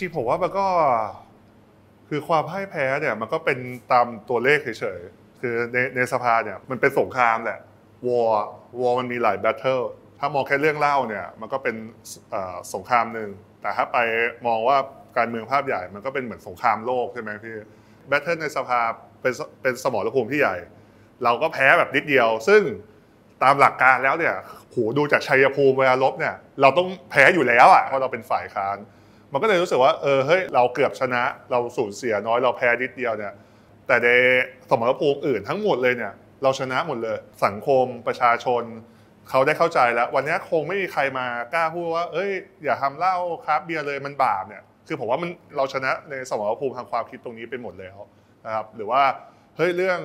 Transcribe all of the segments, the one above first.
ริงๆผมว่ามันก็ คือความพ่ายแพ้เนี่ย มันก็เป็นตามตัวเลขเฉยๆคือในในสภาเนี่ยมันเป็นสงครามแหละ war war มันมีหลาย battle ถ้ามองแค่เรื่องเล่าเนี่ย มันก็เป็นสงครามหนึ่งแต่ถ้าไปมองว่าการเมืองภาพใหญ่มันก็เป็นเหมือนสงครามโลกใช่ไหมพี่ battle ในสภาเป็นเป็นสมรภูมิที่ใหญ่ เราก็แพ้แบบนิดเดียว ซึ่งตามหลักการแล้วเนี่ยโหดูจากชัยภูมิเวลารบเนี่ย เราต้องแพ้อยู่แล้วอะเพราะเราเป็นฝ่ายค้าน มันก็เลยรู้สึกว่าเออเฮ้ยเราเกือบชนะ เราสูญเสียน้อยเราแพ้นิดเดียวเนี่ยแต่ในสมรภูมิอื่นทั้งหมดเลยเนี่ยเราชนะหมดเลย สังคมประชาชนเขาได้เข้าใจแล้ว วันนี้คงไม่มีใครมากล้าพูดว่า เอ้ย อย่าทำเหล้า craft เบียร์เลยมันบาปเนี่ยคือผมว่ามันเราชนะในสมรภูมิทางความคิดตรงนี้ไปหมดแล้วนะครับหรือว่าเฮ้ยเรื่อง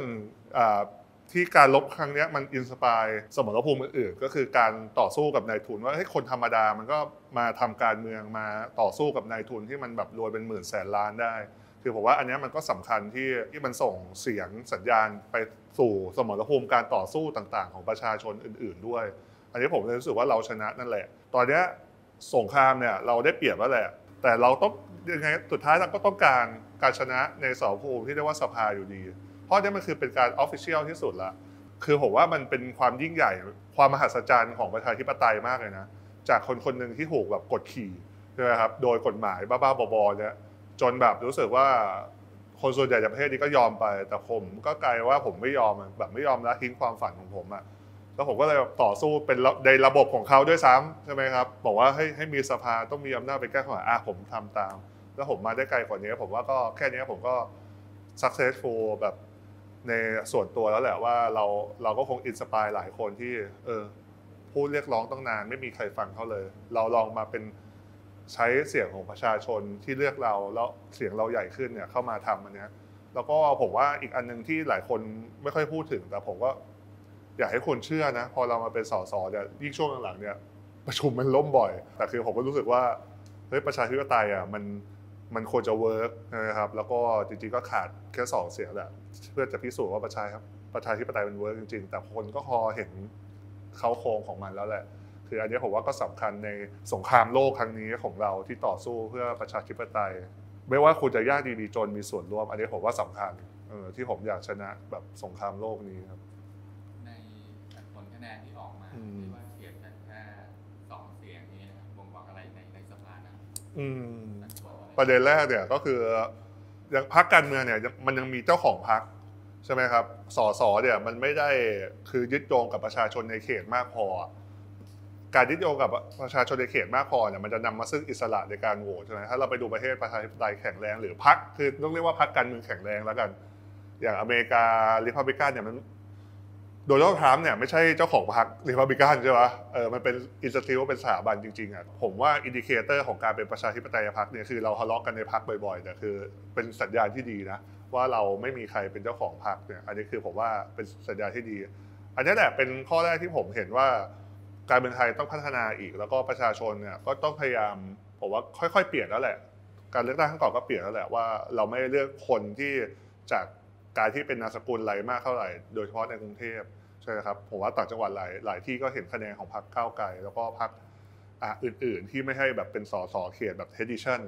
ที่การรบครั้งนี้มัน inspireสมรภูมิอื่นๆก็คือการต่อสู้กับนายทุนว่าให้คนธรรมดามันก็มาทำการเมืองมาต่อสู้กับนายทุนที่มันแบบรวยเป็นหมื่นแสนล้านได้ คือผมว่าอันนี้มันก็สำคัญที่ที่มันส่งเสียงสัญญาณไปสู่สมรภูมิการต่อสู้ต่างๆ ของประชาชนอื่น ๆด้วย อันนี้ผมเลยรู้สึกว่าเราชนะนั่นแหละ ตอนนี้สงครามเนี่ยเราได้เปรียบแล้วแหละ แต่เราต้องยังไงสุดท้ายเราก็ต้องการการชนะในสมรภูมิที่เรียกว่าสภาอยู่ดี เพราะนี่มันคือเป็นการออฟฟิเชียลที่สุดละคือผมว่ามันเป็นความยิ่งใหญ่ ความมหัศจรรย์ของประชาธิปไตยมากเลยนะ จากคนคนหนึ่งที่ถูกแบบกดขี่ใช่ไหมครับโดยกฎหมายบ้าๆบอๆเนี่ยจนแบบรู้สึกว่าคนส่วนใหญ่ในประเทศนี้ก็ยอมไป แต่ผมก็กลายว่าผมไม่ยอมแบบไม่ยอมละทิ้งความฝันของผมอะแล้วผมก็เลยต่อสู้เป็นในระบบของเขาด้วยซ้ำใช่ไหมครับบอกว่าให้ให้มีสภาต้องมีอำนาจไปแก้ข้อหาอะผมทำตาม แล้วผมมาได้ไกลกว่านี้ผมว่าก็แค่นี้ผมก็ successful แบบ ในส่วนตัวแล้วแหละว่าเราเราก็คงอินสปายหลายคนที่เออพูดเรียกร้องต้องนานไม่มีใครฟังเขาเลย เราลองมาเป็นใช้เสียงของประชาชนที่เลือกเราแล้วเสียงเราใหญ่ขึ้นเนี่ยเข้ามาทำอันนี้แล้วก็ผมว่าอีกอันหนึ่งที่หลายคนไม่ค่อยพูดถึง แต่ผมก็อยากให้คนเชื่อนะ พอเรามาเป็นสสเนี่ยยิ่งช่วงหลังๆเนี่ยประชุมมันล่มบ่อย แต่คือผมก็รู้สึกว่าเฮ้ยประชาธิปไตยอะมัน มันควรจะ work นะครับแล้วก็จริงๆก็ขาดแค่สองเสียงแหละเพื่อจะพิสูจน์ว่าประชาครับประชาธิปไตยมัน work จริงๆ แต่คนก็พอเห็นเค้าโครงของมันแล้วแหละ คืออันนี้ผมว่าก็สำคัญในสงครามโลกครั้งนี้ของเราที่ต่อสู้เพื่อประชาธิปไตย ไม่ว่าคุณจะยากดีมีจนมีส่วนร่วม อันนี้ผมว่าสำคัญเออที่ผมอยากชนะแบบสงครามโลกนี้ครับ ในผลคะแนนที่ออกมาที่ว่าเขียนกันแค่สองเสียงนี้นะครับบ่งบอกอะไรในในสภานะอืม ประเด็นแรกเนี่ยก็คือพรรคการเมืองเนี่ยมันยังมีเจ้าของพรรคใช่ไหมครับ สสเนี่ยมันไม่ได้คือยึดโยงกับประชาชนในเขตมากพอ การยึดโยงกับประชาชนในเขตมากพอเนี่ยมันจะนำมาซึ่งอิสระในการโหวตใช่ไหมถ้าเราไปดูประเทศประชาธิปไตยแข็งแรงหรือพรรคคือต้องเรียกว่าพรรคการเมืองแข็งแรงแล้วกัน อย่างอเมริการีพับลิกันเนี่ยมัน โดนัลด์ทรัมป์เนี่ยไม่ใช่เจ้าของพรรครีพับลิกันใช่ไหมเออมันเป็น institute เป็นสถาบันจริงๆอะผมว่า indicator ของการเป็นประชาธิปไตยพรรคเนี่ยคือเราทะเลาะกันในพรรคบ่อยๆแต่คือเป็นสัญญาณที่ดีนะ ว่าเราไม่มีใครเป็นเจ้าของพรรคเนี่ยอันนี้คือผมว่าเป็นสัญญาณที่ดี อันนี้แหละเป็นข้อแรกที่ผมเห็นว่าการเมืองไทยต้องพัฒนาอีก แล้วก็ประชาชนเนี่ยก็ต้องพยายามผมว่าค่อยๆ เปลี่ยนแล้วแหละ การเลือกตั้งครั้งก่อนก็เปลี่ยนแล้วแหละว่า เราไม่เลือกคนที่จาก การที่เป็นนามสกุลไรมากเท่าไหร่ โดยเฉพาะในกรุงเทพใช่ครับผมว่าต่างจังหวัดหลายหลายที่ก็เห็นคะแนนของพรรคก้าวไกลแล้วก็พรรคอื่น ๆ ที่ไม่ให้แบบเป็นสสเขตแบบเฮดิชัน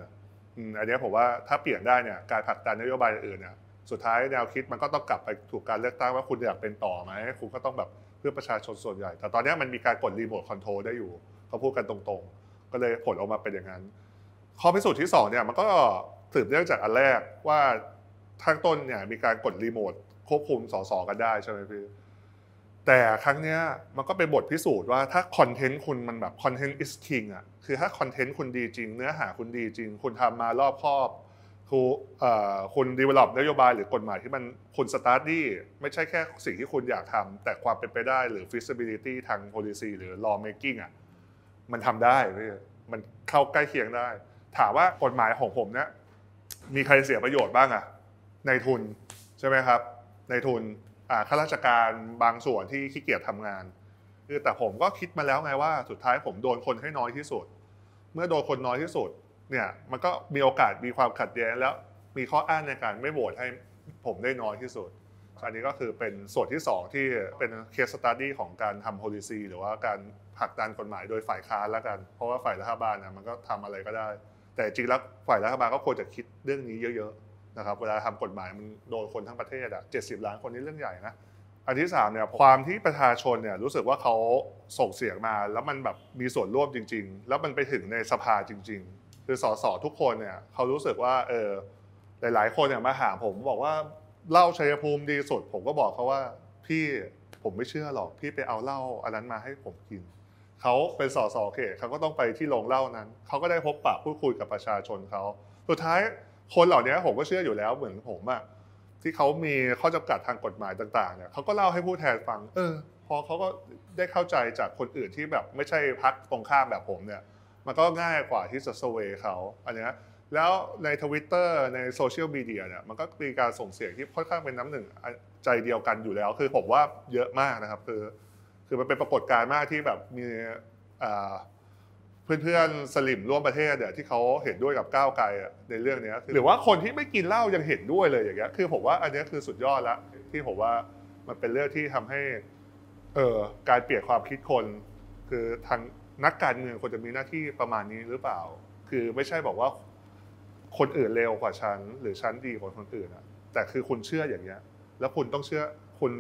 อันนี้ผมว่าถ้าเปลี่ยนได้เนี่ยการผลักดันนโยบายอื่นเนี่ยสุดท้ายแนวคิดมันก็ต้องกลับไปถูกการเลือกตั้งว่าคุณอยากเป็นต่อไหมคุณก็ต้องแบบเพื่อประชาชนส่วนใหญ่ แต่ตอนนี้มันมีการกด remote control ได้อยู่เขาพูดกันตรงๆ ก็เลยผลออกมาเป็นอย่างนั้น ข้อพิสูจน์ที่2เนี่ยมันก็สืบเนื่องจากอันแรกว่า ทั้งต้นเนี่ยมีการกดรีโมทควบคุมสสกันได้ใช่ไหมพี่แต่ครั้งเนี้ยมันก็เป็นบทพิสูจน์ว่าถ้าคอนเทนต์คุณมันแบบคอนเทนต์ is king อะคือถ้าคอนเทนต์คุณดีจริง เนื้อหาคุณดีจริง คุณทำมารอบครอบคุณคุณ develop นโยบายหรือกฎหมายที่มันคุณ study ไม่ใช่แค่สิ่งที่คุณอยากทำแต่ความเป็นไปได้หรือ feasibility ทาง policy หรือ law making อะมันทำได้มันเข้าใกล้เคียงได้ ถามว่ากฎหมายของผมเนี่ยมีใครเสียประโยชน์บ้างอะ ในทุนใช่ไหมครับ ในทุนข้าราชการบางส่วนที่ขี้เกียจทำงานคือแต่ผมก็คิดมาแล้วไงว่าสุดท้ายผมโดนคนให้น้อยที่สุด เมื่อโดนคนน้อยที่สุดเนี่ยมันก็มีโอกาสมีความขัดแย้งแล้วมีข้ออ้างในการไม่โหวตให้ผมได้น้อยที่สุด อันนี้ก็คือเป็นส่วนที่ 2 ที่เป็นเคสสตัดดี้ของการทำ policy หรือว่าการผลักดันกฎหมายโดยฝ่ายค้านแล้วกัน เพราะว่าฝ่ายรัฐบาลนะมันก็ทำอะไรก็ได้ แต่จริงแล้วฝ่ายรัฐบาลก็ควรจะคิดเรื่องนี้เยอะๆ นะครับเวลาทำกฎหมายมันโดนคนทั้งประเทศอะเจ็ดสิบล้านคนนี่เรื่องใหญ่นะอันที่สามเนี่ยความที่ประชาชนเนี่ยรู้สึกว่าเขาส่งเสียงมา แล้วมันแบบมีส่วนร่วมจริง ๆ แล้วมันไปถึงในสภาจริง ๆ คือสสทุกคนเนี่ยเขารู้สึกว่าเออหลาย ๆ คนเนี่ยมาหาผมบอกว่าเหล้าชัยภูมิดีสุด ผมก็บอกเขาว่าพี่ผมไม่เชื่อหรอกพี่ไปเอาเหล้าอันนั้นมาให้ผมกินเขาเป็นสสเขตเขาก็ต้องไปที่โรงเหล้านั้นเขาก็ได้พบปะพูดคุยกับประชาชนเขาสุดท้าย คนเหล่านี้ผมก็เชื่ออยู่แล้วเหมือนผมอะที่เขามีข้อจำกัดทางกฎหมายต่างๆเนี่ยเขาก็เล่าให้ผู้แทนฟัง เออ พอเขาก็ได้เข้าใจจากคนอื่นที่แบบไม่ใช่พักตรงข้ามแบบผมเนี่ย มันก็ง่ายกว่าที่จะสเวเขาอันเนี้ยแล้วในทวิตเตอร์ในโซเชียลมีเดียเนี่ยมันก็มีการส่งเสียงที่ค่อนข้างเป็นน้ำหนึ่งใจเดียวกันอยู่แล้ว คือผมว่าเยอะมากนะครับ คือ คือมันเป็นปรากฏการณ์มากที่แบบมีอ่า เพื่อนๆสลิมร่วมประเทศเนี่ยที่เขาเห็นด้วยกับก้าวไกลในเรื่องนี้หรือว่าคนที่ไม่กินเหล้ายังเห็นด้วยเลยอย่างเงี้ยคือผมว่าอันนี้คือสุดยอดละที่ผมว่ามันเป็นเรื่องที่ทำให้เออการเปลี่ยนความคิดคน คือทางนักการเมืองควรจะมีหน้าที่ประมาณนี้หรือเปล่า คือไม่ใช่บอกว่าคนอื่นเร็วกว่าฉัน หรือฉันดีกว่าคนอื่นอะแต่คือคุณเชื่ออย่างเงี้ย แล้วคุณต้องเชื่อคุณ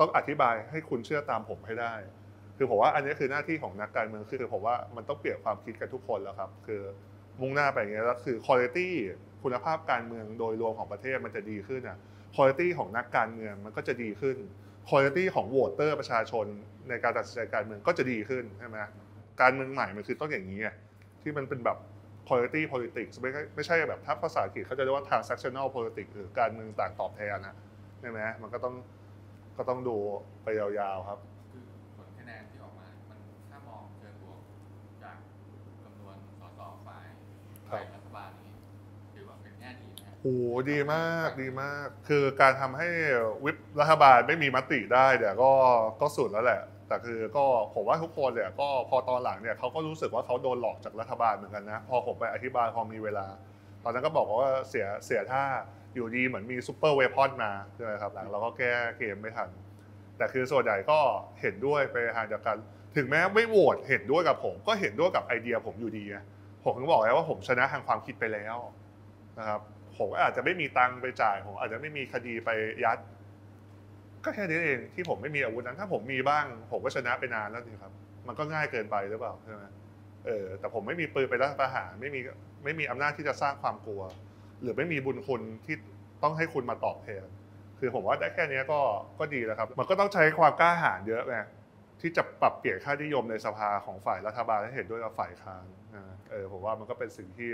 ต้องอธิบายให้คุณเชื่อตามผมให้ได้ คือผมว่าอันนี้คือหน้าที่ของนักการเมืองคือผมว่ามันต้องเปลี่ยนความคิดกันทุกคนแล้วครับ คือมุ่งหน้าไปอย่างเงี้ยแล้วคือคุณภาพคุณภาพการเมืองโดยรวมของประเทศมันจะดีขึ้นอะคุณภาพของนักการเมืองมันก็จะดีขึ้นคุณภาพของโหวตเตอร์ประชาชนในการตัดสินใจการเมืองก็จะดีขึ้นใช่ไหมการเมืองใหม่มันคือต้องอย่างนี้ที่มันเป็นแบบ quality politics ไม่ไม่ใช่แบบถ้าภาษาอังกฤษเขาจะเรียกว่า transactional politics หรือการเมืองต่างตอบแทนนะใช่ไหมมันก็ต้องก็ต้องดูไปยาวๆครับ คือผลคะแนนที่ออกมา มันถ้ามองเชิงบวกจากจำนวนสสฝ่าย ครับ ฝ่ายรัฐบาลนี้ถือว่าเป็นแง่ดีไหมครับโอ้โหดีมากดีมาก คือการทำให้วิปรัฐบาลไม่มีมติได้เนี่ยก็ก็สุดแล้วแหละ แต่คือก็ผมว่าทุกคนเนี่ยก็พอตอนหลังเนี่ยเขาก็รู้สึกว่าเขาโดนหลอกจากรัฐบาลเหมือนกันนะ พอผมไปอธิบายพอมีเวลา ตอนนั้นก็บอกว่าเสียเสียท่าอยู่ดีเหมือนมีซูเปอร์เวพอนมาใช่ไหมครับหลังเราก็แก้เกมไม่ทัน แต่คือส่วนใหญ่ก็เห็นด้วยไปทางเดียวกัน ถึงแม้ไม่โหวตเห็นด้วยกับผม ก็เห็นด้วยกับไอเดียผมอยู่ดีไง ผมถึงบอกแล้วว่าผมชนะทางความคิดไปแล้วนะครับผมก็อาจจะไม่มีตังค์ไปจ่ายผมอาจจะไม่มีคดีไปยัด ก็แค่นี้เองที่ผมไม่มีอาวุธนั้นถ้าผมมีบ้าง ผมก็ชนะไปนานแล้วนี่ครับ มันก็ง่ายเกินไปหรือเปล่าใช่ไหมเออแต่ผมไม่มีปืนไปรัฐประหารไม่มีไม่มีอำนาจที่จะสร้างความกลัว หรือไม่มีบุญคุณที่ต้องให้คุณมาตอบแทนคือผมว่าได้แค่นี้ก็ก็ดีแล้วครับ มันก็ต้องใช้ความกล้าหาญเยอะไงที่จะปรับเปลี่ยนค่านิยมในสภาของฝ่ายรัฐบาลให้เห็นด้วยกับฝ่ายค้าน เออผมว่ามันก็เป็นสิ่งที่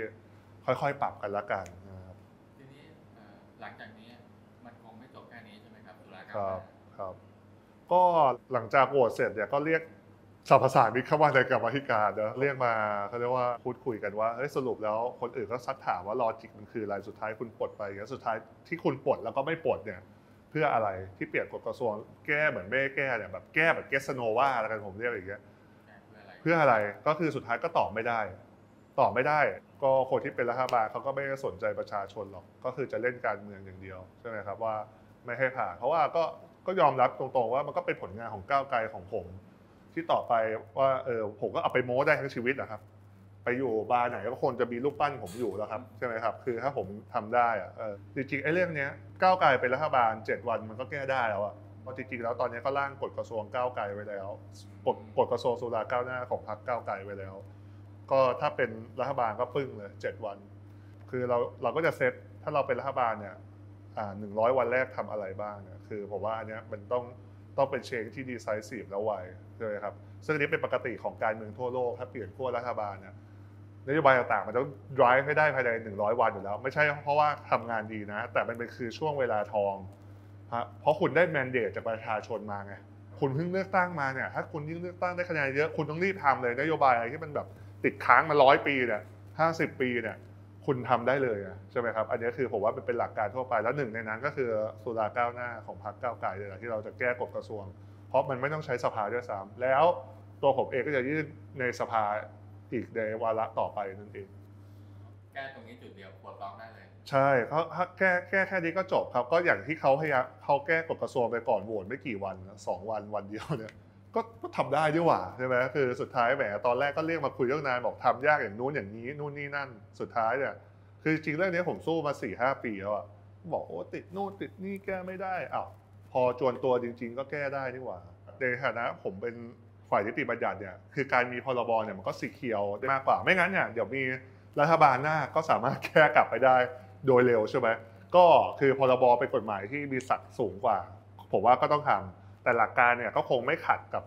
ค่อยๆ ปรับกันละกันนะครับทีนี้เอ่อหลังจากนี้มันคงไม่จบแค่นี้ใช่ไหมครับตุลาการครับครับก็หลังจากโหวตเสร็จเนี่ยก็เรียกสรรพสามิตเข้ามาในกรรมาธิการเนอะเรียกมาเขาเรียกว่าพูดคุยกันว่าเฮ้ยสรุปแล้วคนอื่นก็ซักถามว่าลอจิกมันคืออะไรสุดท้ายคุณปลดไปอย่างเงี้ยสุดท้ายที่คุณปลดแล้วก็ไม่ปลดเนี่ยเพื่ออะไรที่เปลี่ยนกฎกระทรวงแก้เหมือนไม่ได้แก้เนี่ยแบบแก้แบบเกสโนวาอะไรกันผมเรียกอย่างเงี้ย เพื่ออะไรก็คือสุดท้ายก็ตอบไม่ได้ ตอบไม่ได้ ก็คนที่เป็นรัฐบาลเขาก็ไม่สนใจประชาชนหรอกก็คือจะเล่นการเมืองอย่างเดียวใช่ไหมครับว่าไม่ให้ผ่านเพราะว่าก็ก็ยอมรับตรงๆว่ามันก็เป็นผลงานของก้าวไกลของผม ที่ต่อไปว่าเออผมก็เอาไปโม้ได้ทั้งชีวิตนะครับ ไปอยู่บาร์ไหนก็คนจะมีรูปปั้นผมอยู่แล้วครับใช่ไหมครับคือถ้าผมทำได้อะจริงๆไอ้เรื่องเนี้ยก้าวไกลเป็นรัฐบาล 7 วันมันก็แก้ได้แล้วอะ เพราะจริงๆแล้วตอนนี้ก็ร่างกฎกระทรวงก้าวไกลไว้แล้วกฎกฎกระทรวงสุราก้าวหน้าของพรรคก้าวไกลไว้แล้ว ก็ถ้าเป็นรัฐบาลก็ปึ้งเลย7วัน คือเราเราก็จะเซตถ้าเราเป็นรัฐบาลเนี่ยหนึ่งร้อยวันแรกทำอะไรบ้างเนี่ยคือผมว่าอันเนี้ยมันต้องต้องเป็นเชงที่ดีไซซีแล้วไวใช่ไหมครับซึ่งนี้เป็นปกติของการเมืองทั่วโลกถ้าเปลี่ยนขั้วรัฐบาลเนี่ยนโยบายต่างๆ มันต้อง drive ให้ได้ภายใน 100 วันอยู่แล้ว ไม่ใช่เพราะว่าทำงานดีนะ แต่มันเป็นคือช่วงเวลาทอง เพราะคุณได้แมนเดตจากประชาชนมาไงคุณเพิ่งเลือกตั้งมาเนี่ยถ้าคุณยิ่งเลือกตั้งได้คะแนนเยอะคุณต้องรีบทำเลยนโยบายอะไรที่มันแบบติดค้างมาร้อยปีเนี่ยห้าสิบปีเนี่ยคุณทำได้เลยใช่ไหมครับ อันนี้คือผมว่าเป็นเป็นหลักการทั่วไปแล้วหนึ่งในนั้นก็คือสุราก้าวหน้าของพรรคก้าวไกลเลยที่เราจะแก้กฎกระทรวง เพราะมันไม่ต้องใช้สภาด้วยซ้ำแล้วตัวผมเองก็จะยื่นในสภาอีกในวาระต่อไปนั่นเอง แก้ตรงนี้จุดเดียวปลดล็อกได้เลยใช่เขาแก้แก้แค่นี้ก็จบครับก็อย่างที่เขาพยายามเขาแก้กฎกระทรวงไปก่อนโหวตไม่กี่วันสองวันวันเดียวเนี่ยก็ก็ทำได้ด้วยว่ะใช่ไหมคือสุดท้ายแหมตอนแรกก็เรียกมาคุยเรื่องนานบอกทำยากอย่างนู้นอย่างนี้นู่นนี่นั่นสุดท้ายเนี่ยคือจริงเรื่องนี้ผมสู้มาสี่ห้าปีแล้วอะบอกโอ้ติดนู่นติดนี่แก้ไม่ได้อ้าวพอจวนตัวจริง ๆ ก็แก้ได้นี่หว่าในฐานะผมเป็นฝ่ายนิติบัญญัติเนี่ยคือการมีพรบเนี่ยมันก็สีเขียวได้มากกว่าไม่งั้นเนี่ยเดี๋ยวมี รัฐบาลหน้าก็สามารถแก้กลับไปได้โดยเร็วใช่ไหมก็คือพรบเป็นกฎหมายที่มีศักดิ์สูงกว่า ผมว่าก็ต้องทำแต่หลักการเนี่ยก็คงไม่ขัดกับ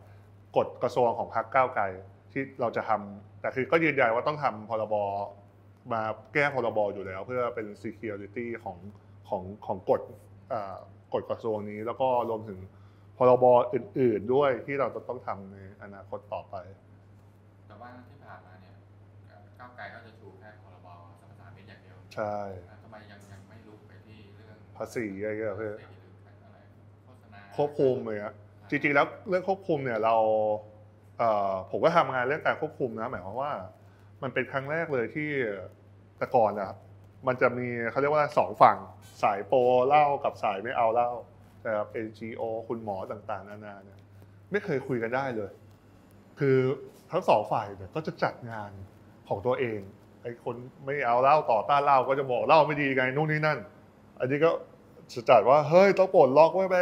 กฎกระทรวงของพรรคก้าวไกลที่เราจะทำแต่คือก็ยืนยันว่าต้องทำพรบมาแก้พรบอยู่แล้ว เพื่อเป็น security ของของของกฎกฎกระทรวงนี้ แล้วก็รวมถึงพรบอื่น ๆ ด้วยที่เราจะต้องทำในอนาคตต่อไป ใช่แล้วทำไมยังยังไม่ลุกไปที่เรื่องภาษีอะไรเงี้ยเพื่อภาษีหรืออะไรโฆษณาควบคุมเลยอะจริงๆแล้วเรื่องควบคุมเนี่ยเราเอ่อผมก็ทำงานเรื่องการควบคุมนะหมายความว่า มันเป็นครั้งแรกเลยที่แต่ก่อนอะมันจะมีเขาเรียกว่าสองฝั่งสายโปรเหล้ากับสายไม่เอาเหล้าแต่แบบ NGO คุณหมอต่างๆ นานาเนี่ยไม่เคยคุยกันได้เลย คือทั้งสองฝ่ายเนี่ยก็จะจัดงานของตัวเอง ไอ้คนไม่เอาเหล้าต่อต้านเหล้าก็จะบอกเหล้าไม่ดีไงนู่นนี่นั่น อันนี้ก็จะจัดว่าเฮ้ยต้องปลดล็อกไว้ไป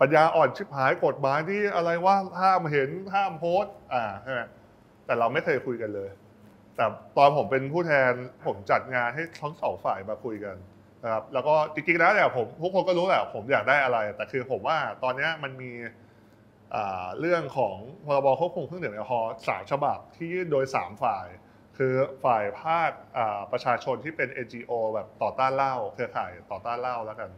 ปัญญาอ่อนชิบหายกฎหมายที่อะไรว่าห้ามเห็นห้ามโพสอ่าใช่ไหมแต่เราไม่เคยคุยกันเลย แต่ตอนผมเป็นผู้แทนผมจัดงานให้ทั้งสองฝ่ายมาคุยกันนะครับแล้วก็จริงๆแล้วเนี่ยผมทุกคนก็รู้แหละผมอยากได้อะไร แต่คือผมว่าตอนนี้มันมีเรื่องของพรบควบคุมเครื่องดื่มแอลกอฮอล์สามฉบับที่ยื่นโดยสามฝ่าย คือฝ่ายภาคประชาชนที่เป็น NGO แบบต่อต้านเหล้าเครือข่ายต่อต้านเหล้าแล้วกัน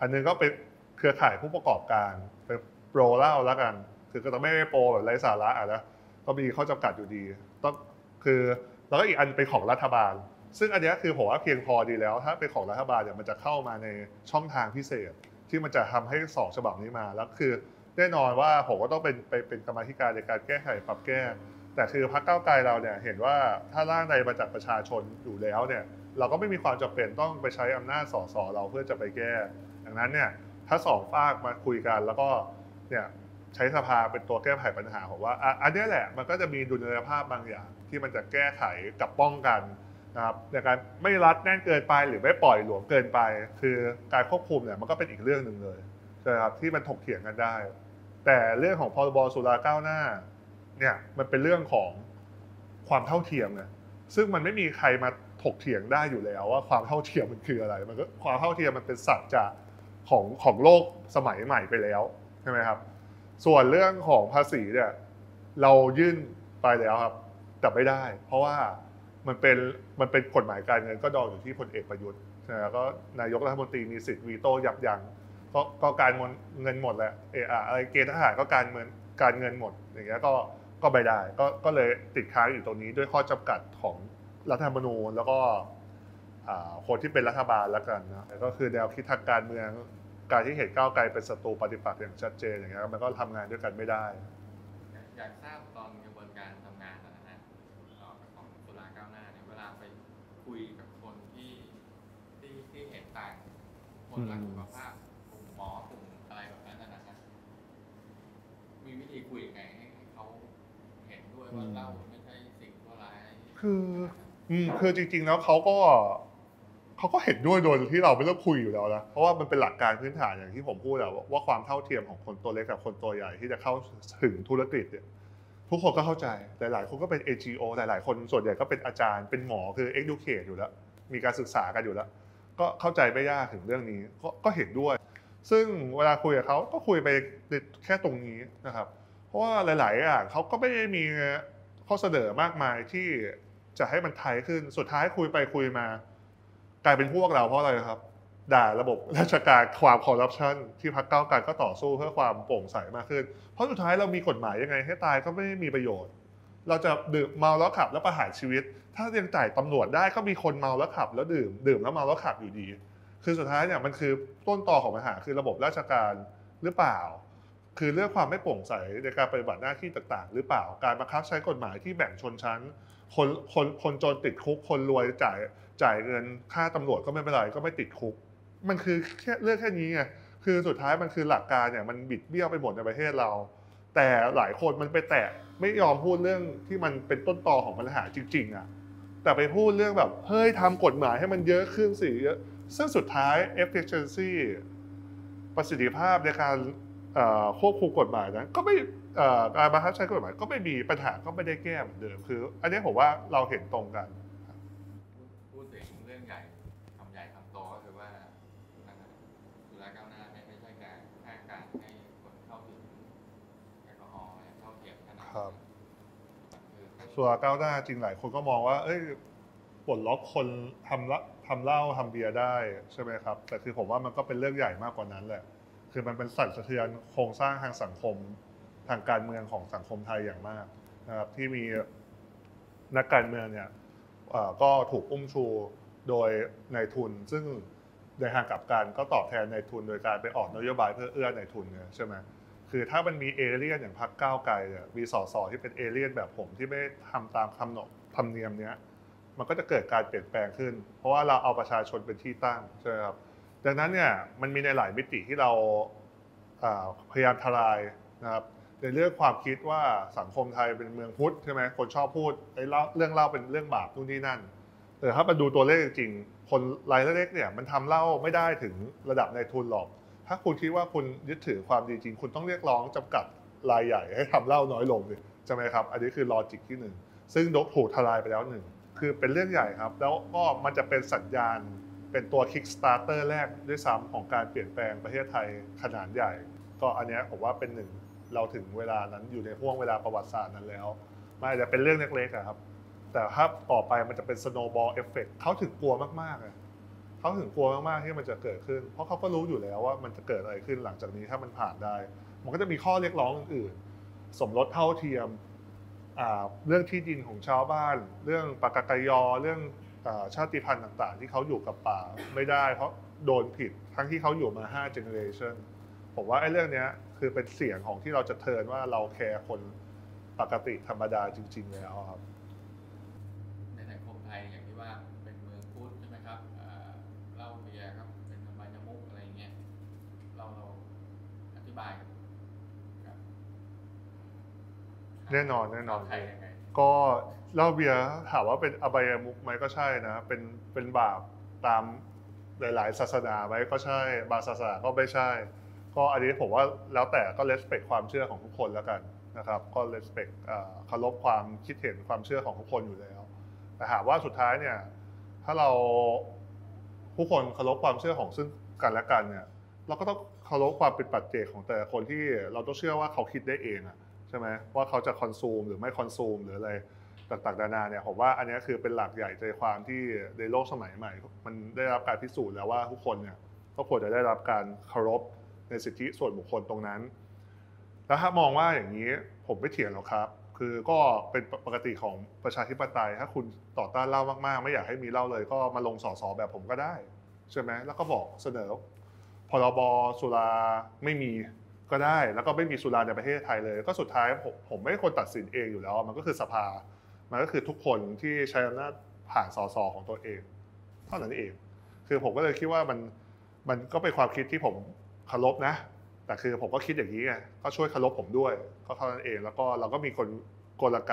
อันหนึงก็เป็นเครือข่ายผู้ประกอบการเป็นโปรเหล้าแล้วกัน คือก็ต้องไม่ได้โปรแบบไร้สาระอะนะก็มีข้อจำกัดอยู่ดีต้องคือแล้วก็อีกอันเป็นของรัฐบาล ซึ่งอันนี้คือผมว่าเพียงพอดีแล้ว ถ้าเป็นของรัฐบาลเนี่ยมันจะเข้ามาในช่องทางพิเศษ ที่มันจะทำให้สองฉบับนี้มาแล้วคือแน่นอนว่าผมก็ต้องเป็นไปเป็นกรรมธิการในการแก้ไขปรับแก้ แต่คือพรรคก้าวไกลเราเนี่ยเห็นว่าถ้าร่างใดมาจากประชาชนอยู่แล้วเนี่ยเราก็ไม่มีความจำเป็นต้องไปใช้อำนาจสสเราเพื่อจะไปแก้ ดังนั้นเนี่ยถ้าสองฝากมาคุยกันแล้วก็เนี่ยใช้สภาเป็นตัวแก้ไขปัญหาผมว่าอ,อันนี้แหละมันก็จะมีดุลยภาพบางอย่าง ที่มันจะแก้ไขกับป้องกันนะครับในการไม่รัดแน่นเกินไปหรือไม่ปล่อยหลวมเกินไป คือการควบคุมเนี่ยมันก็เป็นอีกเรื่องหนึ่งเลยนะครับที่มันถกเถียงกันได้ แต่เรื่องของพรบสุราก้าวหน้า เนี่ยมันเป็นเรื่องของความเท่าเทียมไงซึ่งมันไม่มีใครมาถกเถียงได้อยู่แล้วว่าความเท่าเทียมมันคืออะไร มันก็ความเท่าเทียมมันเป็นสัจจะของของโลกสมัยใหม่ไปแล้วใช่ไหมครับ ส่วนเรื่องของภาษีเนี่ยเรายื่นไปแล้วครับแต่ไม่ได้ เพราะว่ามันเป็นมันเป็นกฎหมายการเงินก็ดองอยู่ที่พลเอกประยุทธ์นะก็นายกรัฐมนตรีมีสิทธิ์วีโต้ยับยั้งก็ก็การเงินเงินหมดแหละเอออะไรเกณฑ์ทหารก็การเงินการเงินหมดอย่างเงี้ยก็ ก็ไม่ได้ก็ก็เลยติดค้างอยู่ตรงนี้ด้วยข้อจำกัดของรัฐธรรมนูญ แล้วก็อ่าคนที่เป็นรัฐบาลแล้วกันนะก็คือแนวคิดทางการเมืองการที่เห็นก้าวไกลเป็นศัตรูปฏิปักษ์อย่างชัดเจนอย่างเงี้ยมันก็ทำงานด้วยกันไม่ได้ อยากทราบตอนกระบวนการทำงานนะฮะเอ่อของสุราก้าวหน้าเนี่ยเวลาไปคุยกับคนที่ที่ที่เห็นต่างคนรักสุขภาพกลุ่มหมอกลุ่มอะไรแบบนั้นนะนะฮะมีวิธีคุยยังไงให้ให้เขา เห็นด้วยว่าเหล้าไม่ใช่สิ่งชั่วร้าย คืออืมคือจริง ๆ แล้วเขาก็เขาก็เห็นด้วยโดยที่เราไม่ต้องคุยอยู่แล้วนะเพราะว่ามันเป็นหลักการพื้นฐานอย่างที่ผมพูดแหละว่าว่าความเท่าเทียมของคนตัวเล็กกับคนตัวใหญ่ที่จะเข้าถึงธุรกิจเนี่ยทุกคนก็เข้าใจหลายๆคนก็เป็น NGO หลายๆ คนส่วนใหญ่ก็เป็นอาจารย์เป็นหมอคือ educate อยู่แล้ว มีการศึกษากันอยู่แล้ว ก็เข้าใจไม่ยากถึงเรื่องนี้ก็เห็นด้วย ซึ่งเวลาคุยกับเขาก็คุยไปแค่ตรงนี้นะครับ เพราะว่าหลายๆอย่างเขาก็ไม่ได้มีข้อเสนอมากมายที่จะให้มันไทยขึ้นสุดท้ายคุยไปคุยมา กลายเป็นพวกเราเพราะอะไรครับ ด่าระบบราชการความคอร์รัปชันที่พักเก้าวไกลก็ต่อสู้เพื่อความโปร่งใสมากขึ้น เพราะสุดท้ายเรามีกฎหมายยังไงให้ตายก็ไม่มีประโยชน์ เราจะดื่มเมาแล้วขับแล้วประหารชีวิต ถ้ายังจ่ายตำรวจได้ก็มีคนเมาแล้วขับ แล้วดื่มดื่มแล้วเมาแล้วขับอยู่ดี คือสุดท้ายเนี่ยมันคือต้นตอของปัญหาคือระบบราชการหรือเปล่า คือเรื่องความไม่โปร่งใสในการปฏิบัติหน้าที่ต่างๆ หรือเปล่าการบังคับใช้กฎหมายที่แบ่งชนชั้น คนคนคนจนติดคุก คนรวยจ่ายจ่ายเงินค่าตำรวจก็ไม่เป็นไรก็ไม่ติดคุก มันคือแค่เรื่องแค่นี้ไงคือสุดท้ายมันคือหลักการเนี่ยมันบิดเบี้ยวไปหมดในประเทศเรา แต่หลายคนมันไปแตะไม่ยอมพูดเรื่องที่มันเป็นต้นตอของปัญหาจริงๆอะแต่ไปพูดเรื่องแบบเฮ้ยทำกฎหมายให้มันเยอะขึ้นสิเยอะซึ่งสุดท้าย efficiency ประสิทธิภาพในการ ควบคุมกฎหมายนั้นก็ไม่เอ่อการบังคับใช้กฎหมายก็ไม่มีปัญหาก็ไม่ได้แก้เหมือนเดิมคือ อันนี้ผมว่าเราเห็นตรงกัน พูดพูดถึงเรื่องใหญ่คำใหญ่คำโตก็คือว่านั่นน่ะสุราก้าวหน้าไม่ไม่ใช่การแค่การให้คนเข้าถึงแอลกอฮอล์เนี่ยเท่าเทียมขนาดครับคือส่วนก้าวหน้าจริงหลายคนก็มองว่า เอ้ยปลดล็อกคนทำละทำเหล้าทำเบียร์ได้ใช่ไหมครับ แต่คือผมว่ามันก็เป็นเรื่องใหญ่มากกว่านั้นแหละ คือมันเป็นสั่นสะเทือนโครงสร้างทางสังคมทางการเมืองของสังคมไทยอย่างมากนะครับที่มีนักการเมืองเนี่ยก็ถูกอุ้มชูโดยนายทุน ซึ่งในทางกลับกันก็ตอบแทนนายทุน โดยการไปออกนโยบายเพื่อเอื้อนายทุนเนี่ยใช่ไหมคือถ้ามันมีเอเลี่ยนอย่างพรรคก้าวไกลเนี่ยมีสสที่เป็นเอเลี่ยนแบบผมที่ไม่ทำตามคำนบธรรมเนียมเนี้ยมันก็จะเกิดการเปลี่ยนแปลงขึ้น เพราะว่าเราเอาประชาชนเป็นที่ตั้งใช่ไหมครับ ดังนั้นเนี่ยมันมีในหลายมิติที่เราพยายามทลายนะครับในเรื่องความคิดว่าสังคมไทยเป็นเมืองพุทธใช่ไหมคนชอบพูดไอ้เรื่องเล่าเป็นเรื่องบาปนู่นนี่นั่น แต่ถ้ามาดูตัวเลขจริงคนรายเล็กเนี่ยมันทำเล่าไม่ได้ถึงระดับในทุนหรอก ถ้าคุณคิดว่าคุณยึดถือความดีจริง คุณต้องเรียกร้องจำกัดรายใหญ่ให้ทำเล้าน้อยลงเลยใช่ไหมครับ อันนี้คือลอจิกที่หนึ่งซึ่งดกถูกทลายไปแล้วหนึ่งคือเป็นเรื่องใหญ่ครับ แล้วก็มันจะเป็นสัญญาณ เป็นตัว Kickstarter แรกด้วยซ้ำของการเปลี่ยนแปลงประเทศไทยขนาดใหญ่ ก็อันนี้ผมว่าเป็นหนึ่งเราถึงเวลานั้นอยู่ในห่วงเวลาประวัติศาสตร์นั้นแล้วมันอาจจะเป็นเรื่องเล็กๆครับแต่ถ้าต่อไปมันจะเป็น snowball effect เขาถึงกลัวมากๆอะเขาถึงกลัวมากๆที่มันจะเกิดขึ้น เพราะเขาก็รู้อยู่แล้วว่ามันจะเกิดอะไรขึ้นหลังจากนี้ถ้ามันผ่านได้ มันก็จะมีข้อเรียกร้องอื่นๆ สมรสเท่าเทียม เรื่องที่ดินของชาวบ้าน เรื่องปากกายอ เรื่อง ชาติพันธุ์ต่างๆ ที่เขาอยู่กับป่าไม่ได้ เพราะโดนผิดทั้งที่เขาอยู่มา 5 generation ผมว่าไอ้เรื่องเนี้ยคือเป็นเสียงของที่เราจะเทิร์นว่าเราแคร์คนปกติธรรมดาจริง ๆ แล้วครับในสังคมไทยอย่างที่ว่าเป็นเมืองพุทธใช่ไหมครับเอ่อเหล้าเบียร์ครับเป็นธรรมยมุกอะไรอย่างเงี้ยเราเราอธิบายกับกับแน่นอนแน่นอนชาวไทยยังไงก็ เหล้าเบียร์ถามว่าเป็นอบายมุกไหมก็ใช่นะ เป็นเป็นบาปตามหลาย ๆ ศาสนาไหมก็ใช่ บางศาสนาก็ไม่ใช่ ก็อันนี้ผมว่าแล้วแต่ก็ respect ความเชื่อของทุกคนแล้วกันนะครับ ก็ respect เอ่อเคารพความคิดเห็นความเชื่อของทุกคนอยู่แล้วแต่หากว่าสุดท้ายเนี่ยถ้าเราผู้คนเคารพความเชื่อของซึ่งกันและกันเนี่ยเราก็ต้องเคารพความเป็นปัจเจกของแต่ละคนที่เราต้องเชื่อว่าเขาคิดได้เองอะใช่ไหมว่าเขาจะคอนซูมหรือไม่คอนซูมหรืออะไร ต่างๆนานาเนี่ยผมว่าอันนี้คือเป็นหลักใหญ่ใจความที่ในโลกสมัยใหม่ มันได้รับการพิสูจน์แล้วว่าทุกคนเนี่ยก็ควรจะได้รับการเคารพในสิทธิส่วนบุคคลตรงนั้น แล้วถ้ามองว่าอย่างนี้ผมไม่เถียงหรอกครับ คือก็เป็นปกติของประชาธิปไตย ถ้าคุณต่อต้านเหล้ามากๆ ไม่อยากให้มีเหล้าเลย ก็มาลงสอสอแบบผมก็ได้ใช่ไหมแล้วก็บอกเสนอพรบสุราไม่มีก็ได้ แล้วก็ไม่มีสุราในประเทศไทยเลย ก็สุดท้ายผมผมไม่คนตัดสินเองอยู่แล้ว มันก็คือสภา มันก็คือทุกคนที่ใช้อำนาจผ่านสสของตัวเอง เท่านั้นเอง คือผมก็เลยคิดว่ามันมันก็เป็นความคิดที่ผมเคารพนะ แต่คือผมก็คิดอย่างนี้ไงก็ช่วยเคารพผมด้วยก็เท่านั้นเอง แล้วก็เราก็มีคนกลไก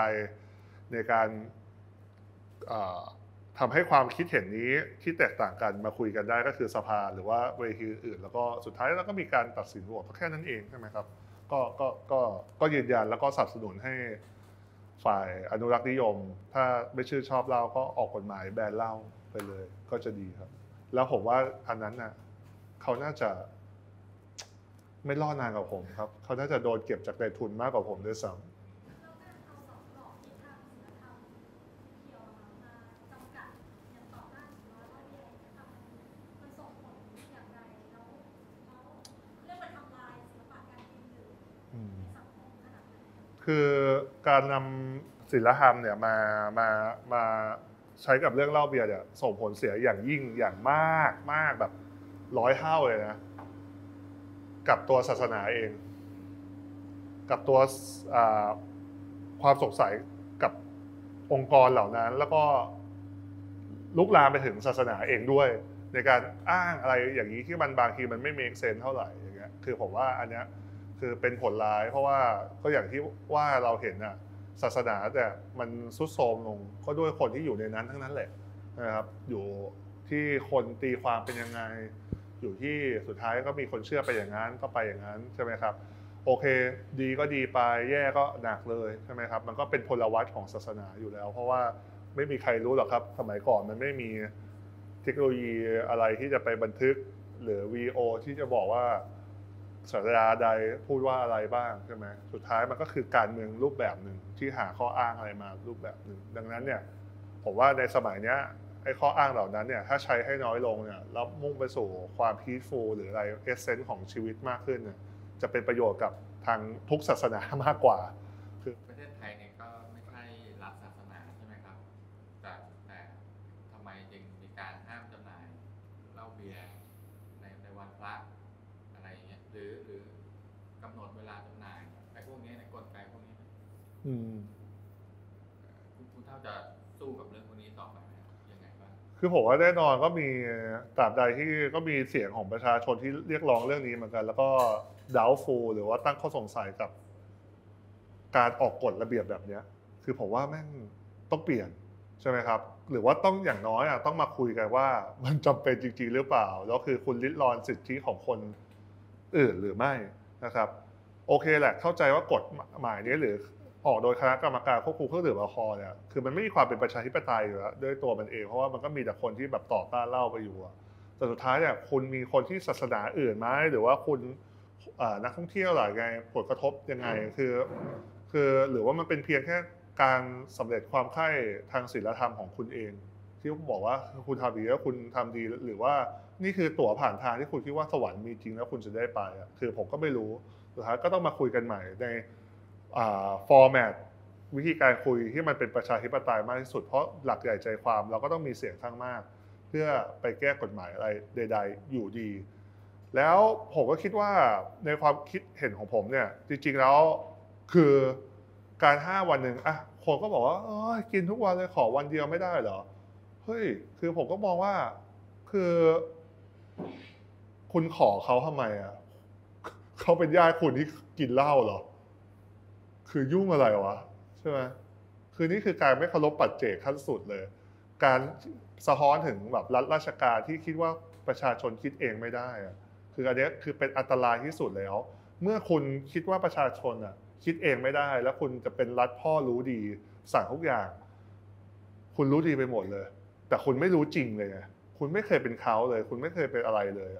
ในการเอ่อทำให้ความคิดเห็นนี้ที่แตกต่างกันมาคุยกันได้ก็คือสภาหรือว่าเวทีอื่น แล้วก็สุดท้ายเราก็มีการตัดสินโหวตก็แค่นั้นเองใช่ไหมครับก็ก็ก็ก็ยืนยันแล้วก็สนับสนุนให้ ฝ่ายอนุรักษ์นิยม ถ้าไม่ชื่อชอบเหล้าก็ออกกฎหมายแบนเหล้าไปเลย ก็จะดีครับ แล้วผมว่าอันนั้นน่ะเขาน่าจะ ไม่รอดนานกว่าผมครับ เขาน่าจะโดนเก็บจากในทุนมากกว่าผมด้วยซ้ำล้วการเอาสองหลอกที่ทางศิลธรรมเกี่ยวมาจำกัดอย่างต่อต้านสุราว่าเนี่ยนะคะมันส่งผลอย่างไรแล้วแล้วเรื่องมันทำลายศิลปะการกินดื่มำอืม ในสังคมขนาดไหน คือการนำศิลธรรมเนี่ยมามามาใช้กับเรื่องเหล้าเบียร์เนี่ยส่งผลเสียอย่างยิ่งอย่างมากมากแบบร้อยเท่าเลยนะกับตัวศาสนาเอง กับตัวความสงสัยกับองค์กรเหล่านั้น แล้วก็ลุกลามไปถึงศาสนาเองด้วย ในการอ้างอะไรอย่างนี้ที่มันบางทีมันไม่ make sense เท่าไหร่อย่างเงี้ยคือผมว่าอันเนี้ย คือเป็นผลร้าย เพราะว่าก็อย่างที่ว่าเราเห็นอะศาสนาแต่ยมันสุดโทรมลงก็ด้วยคนที่อยู่ในนั้นทั้งนั้นแหละนะครับอยู่ที่คนตีความเป็นยังไง อยู่ที่สุดท้ายก็มีคนเชื่อไปอย่างนั้นก็ไปอย่างนั้นใช่ไหมครับโอเค ดีก็ดีไปแย่ก็หนักเลยใช่ไหมครับมันก็เป็นพลวัตของศาสนาอยู่แล้ว เพราะว่าไม่มีใครรู้หรอกครับ สมัยก่อนมันไม่มีเทคโนโลยีอะไรที่จะไปบันทึกหรือวีโอที่จะบอกว่า ศาสดาใดพูดว่าอะไรบ้างใช่ไหมสุดท้ายมันก็คือการเมืองรูปแบบหนึ่งที่หาข้ออ้างอะไรมารูปแบบหนึ่งดังนั้นเนี่ยผมว่าในสมัยเนี้ยไอ้ข้ออ้างเหล่านั้นเนี่ยถ้าใช้ให้น้อยลงเนี่ยแล้วมุ่งไปสู่ความพีซฟูลหรืออะไรเอเซนต์ของชีวิตมากขึ้นเนี่ยจะเป็นประโยชน์กับทางทุกศาสนามากกว่า ประเทศไทยเนี่ยก็ไม่ใช่รัฐศาสนาใช่ไหมครับ แต่แต่ทำไมจึงมีการห้ามจำหน่ายเหล้าเบียร์ในในวันพระอะไรอย่างเงี้ยหรือหรือกำหนดเวลาจำหน่ายไอ้พวกนี้ในกลไกพวกนี้ อืม คุณคุณเท่าจะสู้กับเรื่องพวกนี้ต่อไปไหมครับยังไงบ้างคือผมว่าแน่นอนก็มีตราบใดที่ก็มีเสียงของประชาชนที่เรียกร้องเรื่องนี้เหมือนกัน แล้วก็ดาวฟูหรือว่าตั้งข้อสงสัยกับ การออกกฎระเบียบแบบเนี้ย คือผมว่าแม่งต้องเปลี่ยนใช่ไหมครับ หรือว่าต้องอย่างน้อยอะต้องมาคุยกันว่ามันจำเป็นจริงๆหรือเปล่า แล้วคือคุณลิดรอนสิทธิของคนอื่นหรือไม่นะครับ โอเคแหละเข้าใจว่ากฎหมายนี้หรือ ออกโดยคณะกรรมการควบคุมเครื่องดื่มแอลกอฮอล์เนี่ยคือมันไม่มีความเป็นประชาธิปไตยอยู่แล้วด้วยตัวมันเองเพราะว่ามันก็มีแต่คนที่แบบต่อต้านเหล้าไปอยู่แต่สุดท้ายเนี่ยคุณมีคนที่ศาสนาอื่นไหมหรือว่าคุณนักท่องเที่ยวหรือไงผลกระทบยังไงคือ คือหรือว่ามันเป็นเพียงแค่การสำเร็จความใคร่ทางศีลธรรมของคุณเอง ที่บอกว่าคุณทำดีแล้วคุณทำดีหรือว่านี่คือตั๋วผ่านทางที่คุณคิดว่าสวรรค์มีจริงแล้วคุณจะได้ไปอะคือผมก็ไม่รู้สุดท้ายก็ต้องมาคุยกันใหม่ใน ฟอร์แมตวิธีการคุยที่มันเป็นประชาธิปไตยมากที่สุด เพราะหลักใหญ่ใจความเราก็ต้องมีเสียงข้างมาก เพื่อไปแก้กฎหมายอะไรใด ๆ อยู่ดี แล้วผมก็คิดว่าในความคิดเห็นของผมเนี่ยจริงๆแล้วคือการห้าวันหนึ่งอะคนก็บอกว่าเอยกินทุกวันเลยขอวันเดียวไม่ได้เหรอเฮ้ยคือผมก็มองว่าคือ คุณขอเขาทำไมอะเขาเป็นญาติคุณที่กินเหล้าเหรอ คือยุ่งอะไรวะใช่ไหมคือนี่คือการไม่เคารพปัจเจกขั้นสุดเลย การสะท้อนถึงแบบรัฐราชการที่คิดว่าประชาชนคิดเองไม่ได้อะคืออันนี้คือเป็นอันตรายที่สุดแล้ว เมื่อคุณคิดว่าประชาชนอะ คิดเองไม่ได้ แล้วคุณจะเป็นรัฐพ่อรู้ดี สั่งทุกอย่าง คุณรู้ดีไปหมดเลย แต่คุณไม่รู้จริงเลยไงคุณไม่เคยเป็นเขาเลย คุณไม่เคยเป็นอะไรเลย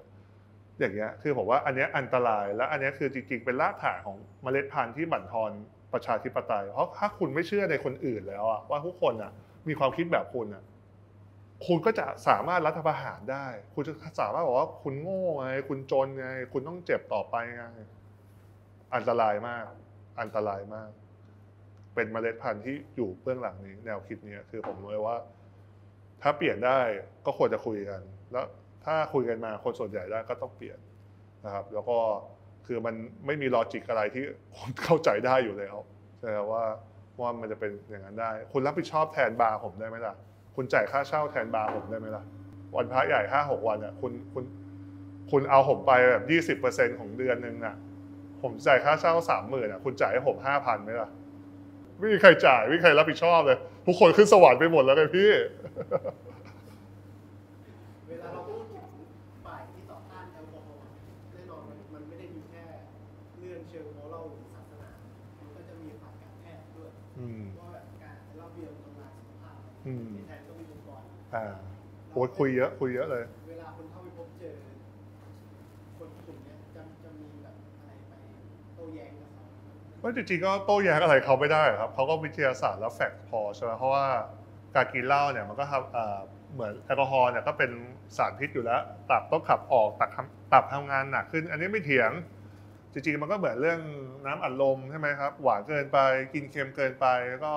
อย่างเงี้ยคือผมว่าอันนี้อันตรายและอันนี้คือจริงๆเป็นรากฐานของเมล็ดพันธุ์ที่บั่นทอน ประชาธิปไตย เพราะถ้าคุณไม่เชื่อในคนอื่นแล้วอะว่าทุกคนอะมีความคิดแบบคุณอะคุณก็จะสามารถรัฐประหารได้ คุณจะสามารถบอกว่าคุณโง่ไง คุณจนไง คุณต้องเจ็บต่อไปไง อันตรายมาก อันตรายมาก เป็นเมล็ดพันธุ์ที่อยู่เบื้องหลังนี้ แนวคิดนี้คือผมเลยว่า ถ้าเปลี่ยนได้ก็ควรจะคุยกัน แล้วถ้าคุยกันมาคนส่วนใหญ่ได้ก็ต้องเปลี่ยนนะครับ แล้วก็ คือมันไม่มี logic อะไรที่คนเข้าใจได้อยู่แล้วใช่ว่าว่ามันจะเป็นอย่างนั้นได้ คุณรับผิดชอบแทนบาร์ผมได้ไหมล่ะ คุณจ่ายค่าเช่าแทนบาร์ผมได้ไหมล่ะ วันพระใหญ่ห้าหกวันอะคุณคุณคุณเอาผมไปแบบยี่สิบเปอร์เซ็นต์ของเดือนหนึ่งอะ ผมจ่ายค่าเช่าสามหมื่นอะ คุณจ่ายให้ผมห้าพันไหมล่ะ ไม่มีใครจ่ายไม่มีใครรับผิดชอบเลย ทุกคนขึ้นสวรรค์ไปหมดแล้วไงพี่ เวลาเราพูดถึงฝ่ายที่ต่อต้านแอลกอฮอล์แน่นอนมันมันไม่ได้มีแค่เรื่องเชิงโมรัลหรือศาสนา มันก็จะมีฝ่ายการแพทย์ด้วย อืม ว่าแบบการรับเบียร์ทำลายสุขภาพ อืม ที่แทนก็มี องค์กรอ่าโอ้ยคุยเยอะ คุยเยอะเลย เวลาคนเข้าไปพบเจอ คนกลุ่มเนี้ยจะจะมีแบบอะไรไปโต้แย้งกับเขาว่าจริงๆก็โต้แย้งอะไรเขาไม่ได้ครับเขาก็วิทยาศาสตร์แล้วแฟกต์พอใช่ไหมเพราะว่าการกินเหล้าเนี่ยมันก็ทำเอ่อเหมือนแอลกอฮอล์เนี่ยก็เป็นสารพิษอยู่แล้ว ตับต้องขับออกตับทำตับทำงานหนักขึ้น อันนี้ไม่เถียง จริงๆมันก็เหมือนเรื่องน้ำอัดลมใช่ไหมครับ หวานเกินไปกินเค็มเกินไป แล้วก็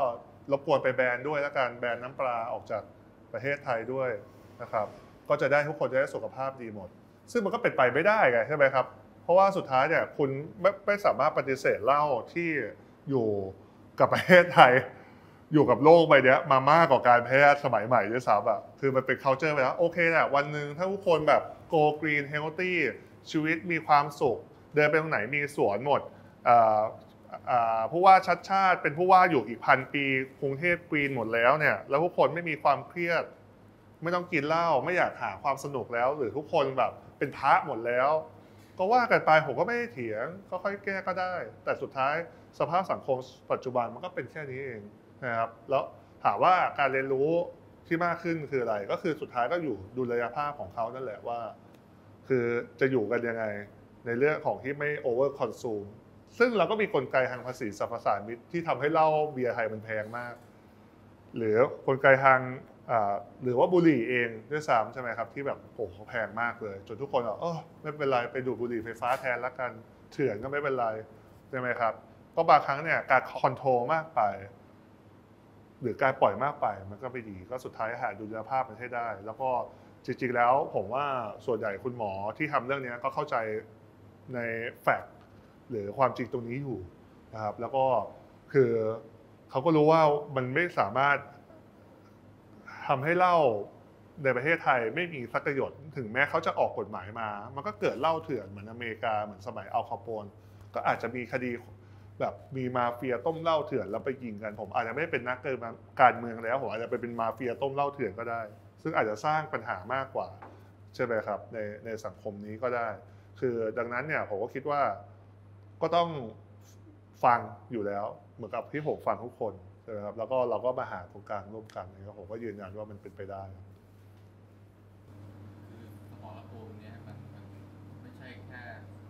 รบกวนไปแบนด้วยแล้วกันแบนน้ำปลาออกจาก ประเทศไทยด้วยนะครับก็จะได้ทุกคนจะได้สุขภาพดีหมด ซึ่งมันก็เป็นไปไม่ได้ไงใช่ไหมครับ เพราะว่าสุดท้ายเนี่ยคุณไม่ไม่สามารถปฏิเสธเหล้าที่อยู่กับประเทศไทย อยู่กับโลกใบเนี้ยมามากกว่าการแพทย์สมัยใหม่ด้วยซ้ำอะคือมันเป็น culture ไปแล้วโอเคแหละวันหนึ่งถ้าทุกคนแบบ go green healthy ชีวิตมีความสุข เดินไปตรงไหนมีสวนหมดอ่อเอ่อ ผู้ว่าชัดชาติเป็นผู้ว่าอยู่อีกพันปีกรุงเทพกรีนหมดแล้วเนี่ยแล้วทุกคนไม่มีความเครียด ไม่ต้องกินเหล้าไม่อยากหาความสนุกแล้ว หรือทุกคนแบบเป็นพระหมดแล้ว ก็ว่ากันไปผมก็ไม่ได้เถียงก็ค่อยแก้ก็ได้ แต่สุดท้ายสภาพสังคมปัจจุบันมันก็เป็นแค่นี้เองนะครับแล้วถามว่าการเรียนรู้ที่มากขึ้นคืออะไร ก็คือสุดท้ายก็อยู่ดุลยภาพของเขานั่นแหละว่า คือจะอยู่กันยังไง ในเรื่องของที่ไม่ overconsume ซึ่งเราก็มีกลไกทางภาษีสรรพสามิตที่ทำให้เหล้าเบียร์ไทยมันแพงมาก หรือกลไกทางหรือว่าบุหรี่เองด้วยซ้ำใช่ไหมครับ ที่แบบโอ้โหแพงมากเลย จนทุกคนบอกเออไม่เป็นไรไปดูดบุหรี่ไฟฟ้าแทนละกันเถื่อนก็ไม่เป็นไรใช่ไหมครับ ก็บางครั้งเนี่ยการคอนโทรลมากไป หรือการปล่อยมากไปมันก็ไม่ดีก็สุดท้ายหาดุลยภาพมันให้ได้ แล้วก็จริงๆแล้วผมว่าส่วนใหญ่คุณหมอที่ทำเรื่องนี้ก็เข้าใจในแฟกต หรือความจริงตรงนี้อยู่นะครับ แล้วก็คือเขาก็รู้ว่ามันไม่สามารถทำให้เหล้าในประเทศไทยไม่มีสักประโยชน์ถึงแม้เขาจะออกกฎหมายมา มันก็เกิดเหล้าเถื่อนเหมือนอเมริกาเหมือนสมัยอัลคาโปนก็อาจจะมีคดีแบบมีมาเฟียต้มเหล้าเถื่อนแล้วไปยิงกันผมอาจจะไม่เป็นนักการเมืองแล้วผมอาจจะไปเป็นมาเฟียต้มเหล้าเถื่อนก็ได้ ซึ่งอาจจะสร้างปัญหามากกว่าใช่ไหมครับในในสังคมนี้ก็ได้ คือดังนั้นเนี่ยผมก็คิดว่า ก็ต้องฟังอยู่แล้ว เหมือนกับที่ผมฟังทุกคนใช่ไหมครับแล้วก็เราก็มาหาตรงกลางร่วมกันนะครับผมก็ยืนยันว่ามันเป็นไปได้ครับคือสมรภูมิเนี่ยมันมันไม่ใช่แค่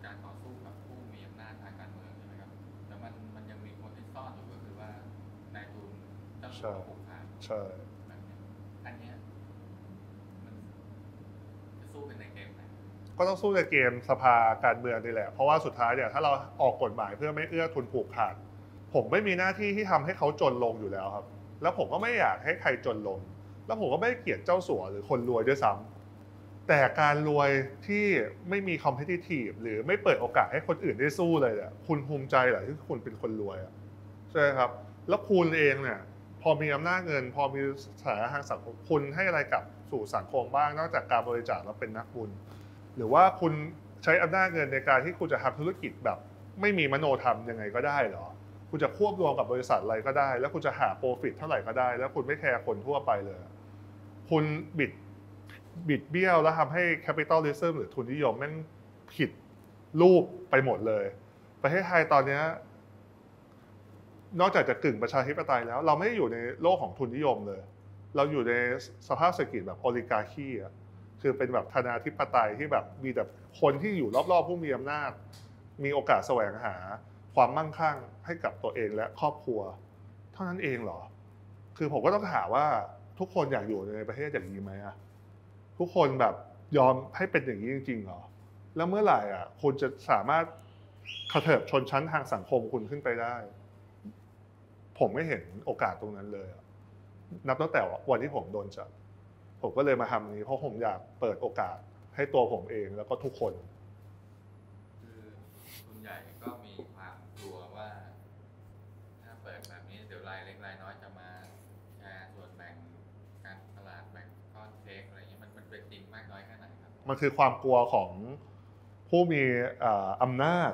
การต่อสู้กับผู้มีอำนาจทางการเมืองใช่ไหมครับแต่มันมันยังมีคนที่ซ่อนอยู่ก็คือว่านายทุนเจ้าสัวผูกขาดใช่แบบเนี้ยอันเนี้ยมันจะสู้กันในเกมไหน ก็ต้องสู้ในเกมสภาการเมืองนี่แหละ เพราะว่าสุดท้ายเนี่ยถ้าเราออกกฎหมายเพื่อไม่เอื้อทุนผูกขาด ผมไม่มีหน้าที่ที่ทำให้เขาจนลงอยู่แล้วครับ แล้วผมก็ไม่อยากให้ใครจนลง แล้วผมก็ไม่เกลียดเจ้าสัวหรือคนรวยด้วยซ้ำแต่การรวยที่ไม่มี competitive หรือไม่เปิดโอกาสให้คนอื่นได้สู้เลยเนี่ยคุณภูมิใจเหรอที่คุณเป็นคนรวยอะใช่ครับ แล้วคุณเองเนี่ยพอมีอำนาจเงิน พอมีสถานะทางสังคมคุณให้อะไรกับสู่สังคมบ้างนอกจากการบริจาคแล้วเป็นนักบุญ หรือว่าคุณใช้อำนาจเงินในการที่คุณจะทำธุรกิจแบบ ไม่มีมโนธรรมยังไงก็ได้เหรอ คุณจะควบรวมกับบริษัทอะไรก็ได้ แล้วคุณจะหา profit เท่าไหร่ก็ได้ แล้วคุณไม่แคร์คนทั่วไปเลย คุณบิดบิดเบี้ยวแล้วทำให้ capitalism หรือทุนนิยมแม่งผิดรูปไปหมดเลย ประเทศไทยตอนนี้นอกจากจะกึ่งประชาธิปไตยแล้ว เราไม่ได้อยู่ในโลกของทุนนิยมเลย เราอยู่ในสภาพเศรษฐกิจแบบ oligarchy อะ คือเป็นแบบธนาธิปไตยที่แบบมีแต่คนที่อยู่รอบๆผู้มีอำนาจ มีโอกาสแสวงหา ความมั่งคั่งให้กับตัวเองและครอบครัว เท่านั้นเองเหรอ คือผมก็ต้องถามว่าทุกคนอยากอยู่ในประเทศอย่างนี้ไหมอะทุกคนแบบยอมให้เป็นอย่างนี้จริงๆเหรอ แล้วเมื่อไหร่อะคุณจะสามารถกระเถิบชนชั้นทางสังคมคุณขึ้นไปได้ ผมไม่เห็นโอกาสตรงนั้นเลยอะนับตั้งแต่วันที่ผมโดนจับ ผมก็เลยมาทำนี้เพราะผมอยากเปิดโอกาสให้ตัวผมเองแล้วก็ทุกคน คือทุนใหญ่ก็มีความกลัวว่า ถ้าเปิดแบบนี้เดี๋ยวรายเล็กรายน้อยจะมาแชร์ส่วนแบ่งการตลาดแบ่งก้อนเค้กอะไรอย่างนี้มันมันเป็นจริงมากน้อยแค่ไหนครับมันคือความกลัวของผู้มีอ่าอำนาจ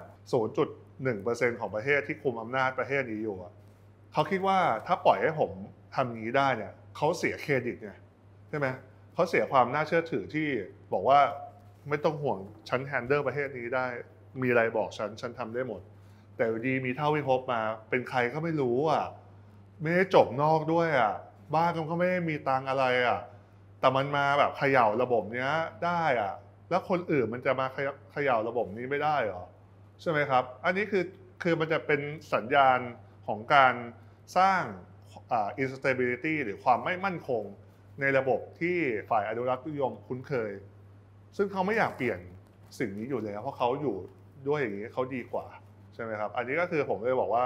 0.1%ของประเทศที่คุมอำนาจประเทศนี้อยู่อะเขาคิดว่าถ้าปล่อยให้ผมทำอย่างนี้ได้เนี่ยเขาเสียเครดิตไงใช่ไหมเขาเสียความน่าเชื่อถือที่บอกว่าไม่ต้องห่วงฉันแฮนเดิลประเทศนี้ได้ มีอะไรบอกฉัน ฉันทำได้หมด แต่ดีมีเท่าวิภพมา เป็นใครก็ไม่รู้อะ ไม่ได้จบนอกด้วยอะ บ้านก็ไม่ได้มีตังอะไรอะ แต่มันมาแบบเขย่าระบบเนี้ยได้อะ แล้วคนอื่นมันจะมาเขย่าระบบนี้ไม่ได้เหรอ ใช่ไหมครับ อันนี้คือคือมันจะเป็นสัญญาณของการสร้างอ่า instability หรือความไม่มั่นคง ในระบบที่ฝ่ายอนุรักษ์นิยมคุ้นเคย ซึ่งเขาไม่อยากเปลี่ยนสิ่งนี้อยู่แล้วเพราะเขาอยู่ด้วยอย่างนี้เขาดีกว่าใช่ไหมครับ อันนี้ก็คือผมเลยบอกว่า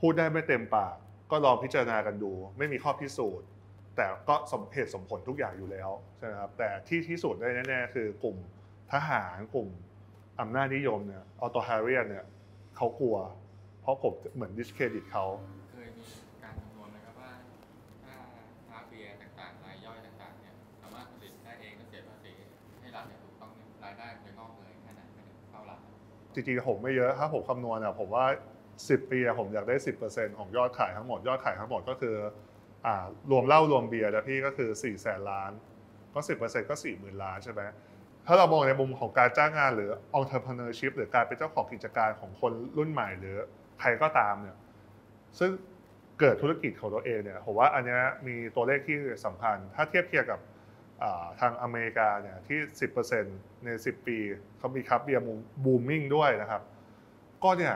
พูดได้ไม่เต็มปาก ก็ลองพิจารณากันดู ไม่มีข้อพิสูจน์ แต่ก็สมเหตุสมผลทุกอย่างอยู่แล้วใช่ไหมครับแต่ที่ที่สุดได้แน่ๆคือกลุ่มทหารกลุ่มอำนาจนิยมเนี่ยออโต a เรียนเนี่ยเขากลัว เพราะผมเหมือนดิสเครดิตเขา จริงๆผมไม่เยอะ ถ้าผมคำนวณอะผมว่า 10 ปีอะผมอยากได้ 10%ของยอดขายทั้งหมด ยอดขายทั้งหมดก็คืออ่ารวมเหล้ารวมเบียร์แล้วพี่ก็คือ4แสนล้าน ก็ 10%ก็ 4 0,000 ล้านใช่ไหมถ้าเรามองในมุมของการจ้างงานหรือ entrepreneurship หรือการเป็นเจ้าของกิจการของคนรุ่นใหม่หรือใครก็ตามเนี่ยซึ่งเกิดธุรกิจของตัวเองเนี่ยผมว่าอันนี้มีตัวเลขที่สำคัญ ถ้าเทียบเคียงกับ ทางอเมริกาเนี่ยที่ 10%ใน 10 ปีเขามี craft beer booming ด้วยนะครับ ก็เนี่ย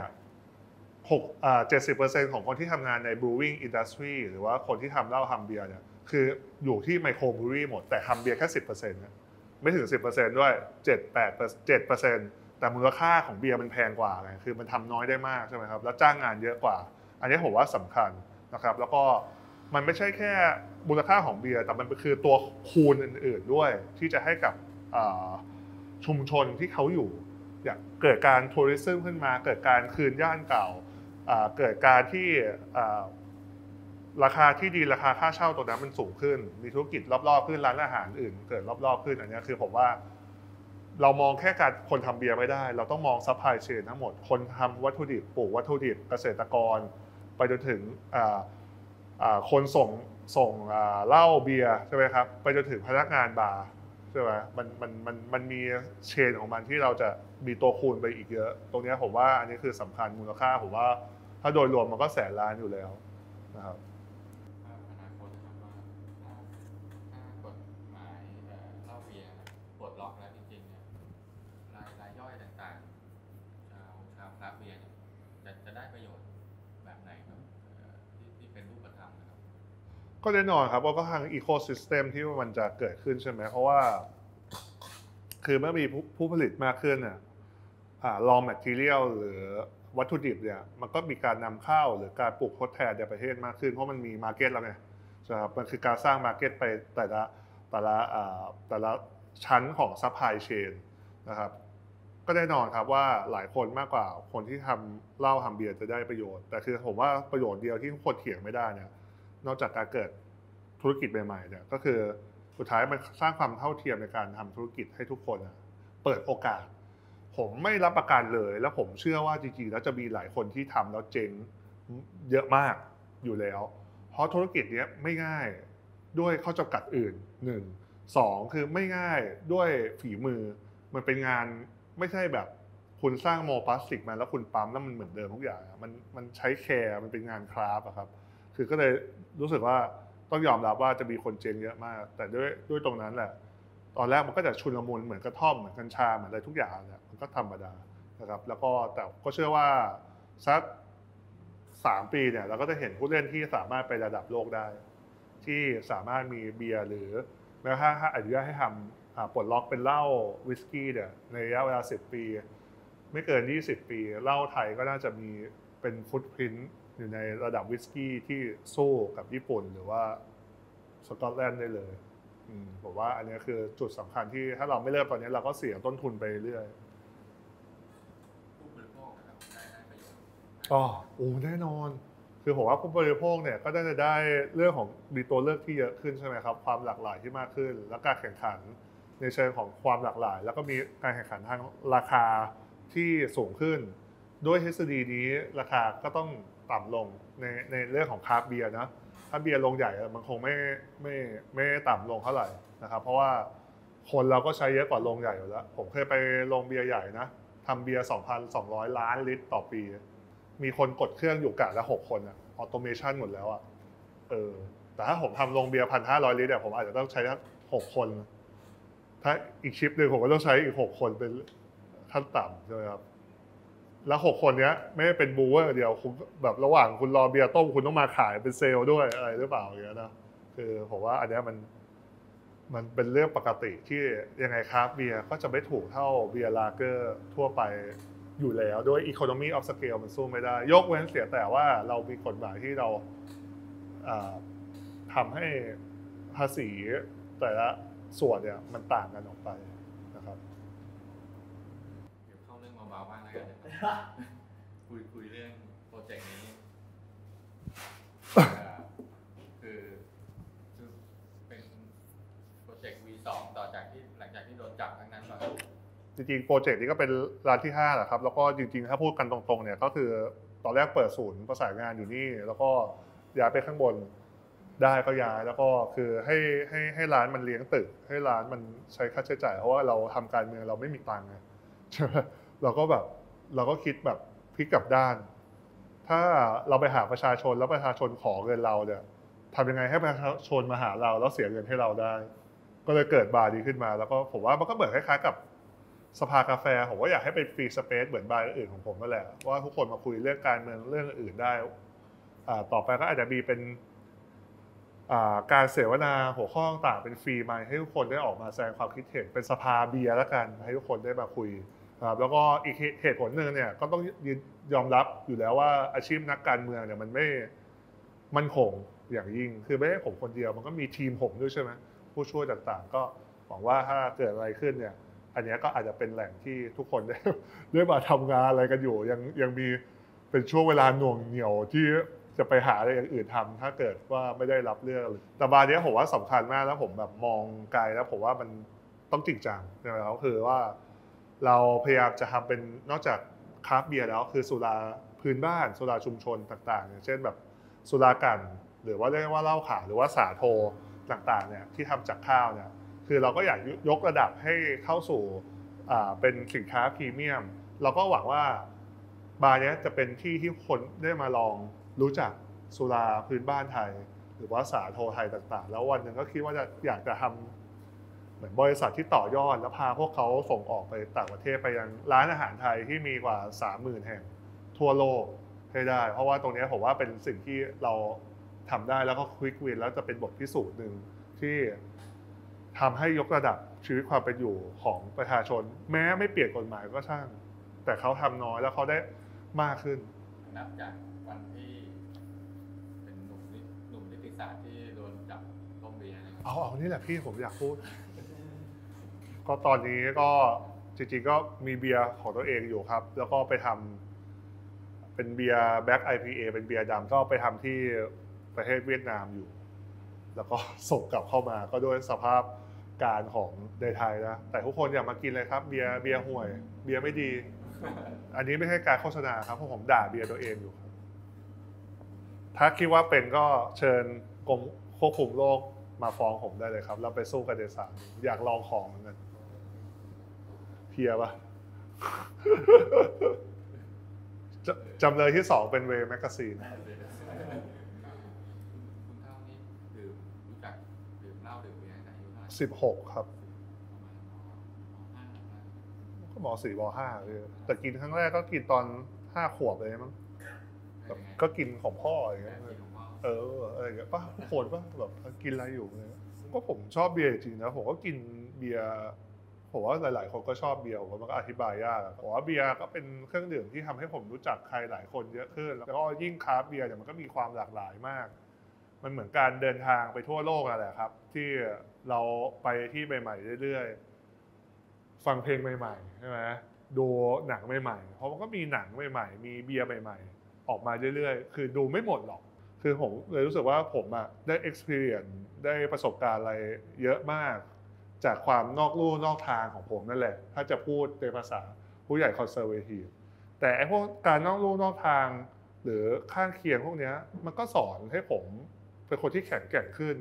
หกอ่าเจ็ดสิบเปอร์เซ็นต์ของคนที่ทำงานใน brewing industry หรือว่าคนที่ทำเหล้าทำเบียร์เนี่ยคืออยู่ที่ไมโครบรูวี่หมดแต่ทำเบียร์แค่สิบเปอร์เซ็นต์ไม่ถึงสิบเปอร์เซ็นต์ด้วยเจ็ดแปดเจ็ดเปอร์เซ็นต์แต่มูลค่าของเบียร์มันแพงกว่าไงคือมันทำน้อยได้มากใช่ไหมครับแล้วจ้างงานเยอะกว่า อันนี้ผมว่าสำคัญนะครับ แล้วก็ มันไม่ใช่แค่มูลค่าของเบียร์แต่มันคือตัวคูณอื่น ๆ ด้วยที่จะให้กับชุมชนที่เขาอยู่อย่างเกิดการทัวริซึมขึ้นมา เกิดการคืนย่านเก่าเกิดการที่ราคาที่ดีราคาค่าเช่าตรงนั้นมันสูงขึ้น มีธุรกิจรอบๆขึ้นร้านอาหารอื่น เกิดรอบๆขึ้นอันนี้คือผมว่า เรามองแค่การคนทำเบียร์ไม่ได้ เราต้องมอง supply chain ทั้งหมดคนทำวัตถุดิบปลูกวัตถุดิบเกษตรกร ไปจนถึง คนส่งส่งเหล้าเบียร์ใช่ไหมครับไปจนถึงพนักงานบาร์ใช่ไหมมันมันมันมันมี chain ของมันที่เราจะมีตัวคูณไปอีกเยอะ ตรงนี้ผมว่าอันนี้คือสำคัญมูลค่าผมว่าถ้าโดยรวมมันก็แสนล้านอยู่แล้วนะครับ ภาพอนาคตนะครับว่าถ้าถ้ากฎหมายเอ่อเหล้าเบียร์ปลดล็อกแล้วจริงๆเนี่ยรายรายย่อยต่างๆชาวชาวคราฟต์เบียร์เนี่ยจะจะได้ประโยชน์แบบไหนครับเอ่อที่ที่เป็นรูปธรรมนะครับ ก็แน่นอนครับว่าก็ทางอีโค y ิสเต็มที่มันจะเกิดขึ้นใช่ไหมเพราะว่า คือเมื่อมีผู้ผลิตมากขึ้นเนี่ยอ่า raw material หรือวัตถุดิบเนี่ยมันก็มีการนำเข้าหรือการปลูกทดแทนในประเทศมากขึ้น เพราะมันมี market แล้วไงใช่ครับมันคือการสร้าง market ไปแต่ละแต่ละแต่ละชั้นของ supply chain นะครับก็แน่นอนครับว่าหลายคนมากกว่าคนที่ทำเหล้าทำเบียร์จะได้ประโยชน์ แต่คือผมว่าประโยชน์เดียวที่ทุกคนเถียงไม่ได้เนี่ย นอกจากการเกิดธุรกิจใหม่ๆเนี่ยก็คือสุดท้ายมันสร้างความเท่าเทียมในการทำธุรกิจให้ทุกคนเปิดโอกาส ผมไม่รับประกันเลย แล้วผมเชื่อว่าจริงๆแล้วจะมีหลายคนที่ทำแล้วเจ๊งเยอะมากอยู่แล้ว เพราะธุรกิจเนี้ยไม่ง่ายด้วยข้อจำกัดอื่นหนึ่งสองคือไม่ง่ายด้วยฝีมือ มันเป็นงานไม่ใช่แบบคุณสร้างโมพลาสติกมาแล้วคุณปั๊มแล้วมันเหมือนเดิมทุกอย่าง มันมันใช้ care มันเป็นงาน craft อะครับ คือก็เลยรู้สึกว่าต้องยอมรับว่าจะมีคนเจ๊งเยอะมาก แต่ด้วยด้วยตรงนั้นแหละ ตอนแรกมันก็จะชุลมุนเหมือนกระท่อมเหมือนกัญชาเหมือนอะไรทุกอย่างเนี่ยมันก็ธรรมดานะครับ แล้วก็แต่ก็เชื่อว่าสักสามปีเนี่ยเราก็จะเห็นผู้เล่นที่สามารถไประดับโลกได้ ที่สามารถมีเบียร์หรือแม้กระทั่งถ้าอนุญาตให้ทำปลดล็อกเป็นเหล้าวิสกี้เนี่ยในระยะเวลา10ปี ไม่เกิน20ปีเหล้าไทยก็น่าจะมีเป็นฟุตพิ้น อยู่ในระดับวิสกี้ที่สู้กับญี่ปุ่นหรือว่าสกอตแลนด์ได้เลยผมว่าอันนี้คือจุดสำคัญที่ถ้าเราไม่เริ่มตอนนี้เราก็เสียต้นทุนไปเรื่อยอ๋อโอ้แน่นอน คือผมว่าผู้บริโภคเนี่ยก็ได้จะได้เรื่องของมีตัวเลือกที่เยอะขึ้นใช่ไหมครับ ความหลากหลายที่มากขึ้น แล้วการแข่งขันในเชิงของความหลากหลาย แล้วก็มีการแข่งขันทางราคาที่สูงขึ้น ด้วยทฤษฎีนี้ราคาก็ต้อง ต่ำลงในในเรื่องของคราฟต์เบียร์นะถ้าเบียร์โรงใหญ่อะมันคงไม่ไม่ไม่ต่ำลงเท่าไหร่นะครับ เพราะว่าคนเราก็ใช้เยอะกว่าโรงใหญ่อยู่แล้ว ผมเคยไปโรงเบียร์ใหญ่นะทำเบียร์ 2,200 ล้านลิตรต่อปี มีคนกดเครื่องอยู่กะละหกคนอะ automation หมดแล้วอะเออ แต่ถ้าผมทำโรงเบียร์พันห้าร้อยลิตรเนี่ยผมอาจจะต้องใช้ทั้งหกคน ถ้าอีก shift หนึ่งผมก็ต้องใช้อีกหกคนเป็นขั้นต่ำใช่ไหมครับ แล้วหกคนเนี้ย ไม่ได้เป็น brewer เดียวคุณแบบระหว่างคุณรอเบียร์ต้มคุณต้องมาขายเป็นเซลล์ด้วยอะไรหรือเปล่าอย่างเงี้ยนะคือผมว่าอันเนี้ยมันมันเป็นเรื่องปกติที่ยังไงครับเบียร์ก็จะไม่ถูกเท่าเบียร์ลาเกอร์ทั่วไปอยู่แล้วด้วย economy of scale มันสู้ไม่ได้ ยกเว้นเสียแต่ว่าเรามีกฎหมายที่เราอ่าทำให้ภาษีแต่ละส่วนเนี่ยมันต่างกันออกไปนะครับ เดี๋ยวเข้าเรื่องเบาๆบ้างแล้วกันนะ ครับคุยคุยเรื่องโปรเจกต์นี้เอ่อคือคือเป็นโปรเจกต์ V2 ต่อจากที่หลังจากที่โดนจับครั้งนั้นมาจริงๆโปรเจกต์นี้ก็เป็นร้านที่5แหละครับ แล้วก็จริงๆ ถ้าพูดกันตรงๆเนี่ยก็คือตอนแรกเปิดศูนย์ประสานงานอยู่นี่ แล้วก็ย้ายไปข้างบนได้ก็ย้ายแล้วก็คือให้ให้ให้ร้านมันเลี้ยงตึก ให้ร้านมันใช้ค่าใช้จ่าย เพราะว่าเราทำการเมืองเราไม่มีตังค์ไงใช่ไหมเราก็แบบ เราก็คิดแบบพลิกกลับด้าน ถ้าเราไปหาประชาชนแล้วประชาชนขอเงินเราเนี่ยทำยังไงให้ประชาชนมาหาเราแล้วเสียเงินให้เราได้ ก็เลยเกิดบาร์นี้ขึ้นมา แล้วก็ผมว่ามันก็เหมือนคล้ายๆกับสภากาแฟผมว่าอยากให้เป็น free space เหมือนบาร์อื่นของผมนั่นแหละว่าทุกคนมาคุยเรื่องการเมืองเรื่องอื่นได้ต่อไปก็อาจจะมีเป็นการเสวนาหัวข้อต่างเป็นฟรีมาให้ทุกคนได้ออกมาแสดงความคิดเห็นเป็นสภาเบียร์แล้วกันให้ทุกคนได้มาคุย ครับแล้วก็อีกเหตุผลหนึ่งเนี่ยก็ต้องยอมรับอยู่แล้วว่าอาชีพนักการเมืองเนี่ยมันไม่มั่นคงอย่างยิ่ง คือไม่ใช่ผมคนเดียวมันก็มีทีมผมด้วยใช่ไหมผู้ช่วยต่างๆ ก็หวังว่าถ้าเกิดอะไรขึ้นเนี่ยอันนี้ก็อาจจะเป็นแหล่งที่ทุกคนได้ได้มาทำงานอะไรกันอยู่ ยังยังมีเป็นช่วงเวลาหน่วงเหนี่ยวที่จะไปหาอะไรอย่างอื่นทำถ้าเกิดว่าไม่ได้รับเลือกเลยแต่บาร์นี้ผมว่าสำคัญมากแล้วผมแบบมองไกลแล้วผมว่ามันต้องจริงจังนะครับคือว่า เราพยายามจะทำเป็นนอกจากคราฟเบียร์แล้วคือสุราพื้นบ้านสุราชุมชนต่างๆอย่างเช่นแบบสุรากันหรือว่าเรียกว่าเหล้าขาวหรือว่าสาโทต่างๆเนี่ยที่ทำจากข้าวเนี่ยคือเราก็อยากยกระดับให้เข้าสู่เป็นสินค้าพรีเมียม เราก็หวังว่าบาร์เนี้ยจะเป็นที่ที่คนได้มาลองรู้จักสุราพื้นบ้านไทย หรือว่าสาโทไทยต่างๆ แล้ววันหนึ่งก็คิดว่าจะอยากจะทำ เหมือนบริษัทที่ต่อยอดแล้วพาพวกเขาส่งออกไปต่างประเทศไปยังร้านอาหารไทยที่มีกว่า 30,000 แห่งทั่วโลกให้ได้ เพราะว่าตรงเนี้ยผมว่าเป็นสิ่งที่เราทำได้แล้วก็ควิกวินแล้วจะเป็นบทพิสูจน์หนึ่งที่ทำให้ยกระดับชีวิตความเป็นอยู่ของประชาชน แม้ไม่เปลี่ยนกฎหมายก็ช่าง แต่เขาทำน้อยแล้วเขาได้มากขึ้น นับจากวันที่เป็นหนุ่มนิหนุ่มนิติศาสตร์ที่โดนจับต้มเบียร์เนี่ยเอาเอานี่แหละพี่ผมอยากพูด ก็ตอนนี้ก็จริงๆก็มีเบียร์ของตัวเองอยู่ครับ แล้วก็ไปทำเป็นเบียร์แบ็ก IPA เป็นเบียร์ดำก็ไปทำที่ประเทศเวียดนามอยู่ แล้วก็ส่งกลับเข้ามาก็ด้วยสภาพการของในไทยนะ แต่ทุกคนอย่ามากินเลยครับ เบียร์เบียร์ห่วย เบียร์ไม่ดี อันนี้ไม่ใช่การโฆษณาครับเพราะผมด่าเบียร์ตัวเองอยู่ ถ้าคิดว่าเป็นก็เชิญกรมควบคุมโรคมาฟ้องผมได้เลยครับ เราไปสู้กันในศาลอยากลองของเหมือนกัน เพียปะจจำเลยที่สองเป็น WAY Magazineคุณเท่านี่ดื่มรู้จักดื่มเหล้าดื่มเบียร์ตั้งแต่อายุเท่าไหร่สิบหกครับประมาณมห้าประมาณก็มสี่มห้าเลยแต่กินครั้งแรกก็กินตอนห้าขวบเลยมั้งแบบเป็นไงก็กินของพ่ออย่างแบเงี้บยที่หลวงพ่อเอออะไรอย่างเงี้ยป่ะโหดป่ะแบบกินอะไรอยู่เลยก็ผมชอบเบียร์จริงๆนะผมก็กินเบียร์ ผมว่าหลาย ๆ คนก็ชอบเบียร์ผมว่ามันก็อธิบายยากผมว่าเบียร์ก็เป็นเครื่องดื่มที่ทำให้ผมรู้จักใครหลายคนเยอะขึ้น แล้วก็ยิ่งคราฟเบียร์เนี่ยมันก็มีความหลากหลายมาก มันเหมือนการเดินทางไปทั่วโลกอะแหละครับ ที่เราไปที่ใหม่ ๆ เรื่อย ๆ ฟังเพลงใหม่ ๆ ใช่ไหมดูหนังใหม่ ๆ เพราะมันก็มีหนังใหม่ ๆ มีเบียร์ใหม่ ๆ ออกมาเรื่อย ๆ คือดูไม่หมดหรอก คือผมเลยรู้สึกว่าผมอะได้ experience ได้ประสบการณ์อะไรเยอะมาก จากความนอกลู่นอกทางของผมนั่นแหละ ถ้าจะพูดในภาษาผู้ใหญ่คอนเซอร์เวทีฟแต่ไอ้พวกการนอกลู่นอกทาง หรือข้างเคียงพวกนี้มันก็สอนให้ผมเป็นคนที่แข็งแกร่งขึ้น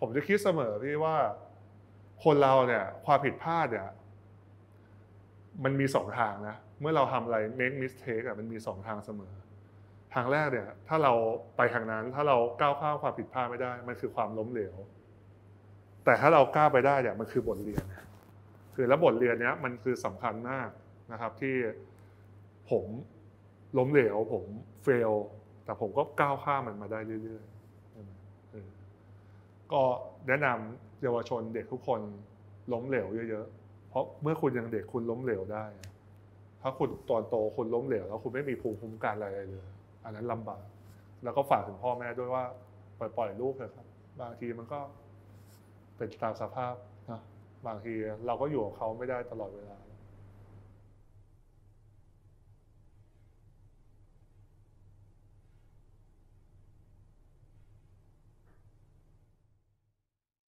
ผมจะคิดเสมอพี่ว่า คนเราเนี่ยความผิดพลาดเนี่ยมันมีสองทางนะ เมื่อเราทำอะไร make mistake อะมันมีสองทางเสมอ ทางแรกเนี่ย ถ้าเราไปทางนั้นถ้าเราก้าวข้ามความผิดพลาดไม่ได้ มันคือความล้มเหลว แต่ถ้าเรากล้าไปได้เนี่ยมันคือบทเรียน คือแล้วบทเรียนเนี้ยมันคือสำคัญมากนะครับที่ผมล้มเหลวผมเฟลแต่ผมก็ก้าวข้ามมันมาได้เรื่อยๆก็แนะนำเยาวชนเด็กทุกคนล้มเหลวเยอะๆ เพราะเมื่อคุณยังเด็กคุณล้มเหลวได้ ถ้าคุณตอนโตคุณล้มเหลวแล้วคุณไม่มีภูมิคุ้มกันอะไรเลย อันนั้นลำบาก แล้วก็ฝากถึงพ่อแม่ด้วยว่าปล่อยปล่อยลูกเถอะครับ บางทีมันก็ เป็นตามสภาพนะบางทีเราก็อยู่กับเขาไม่ได้ตลอดเวลา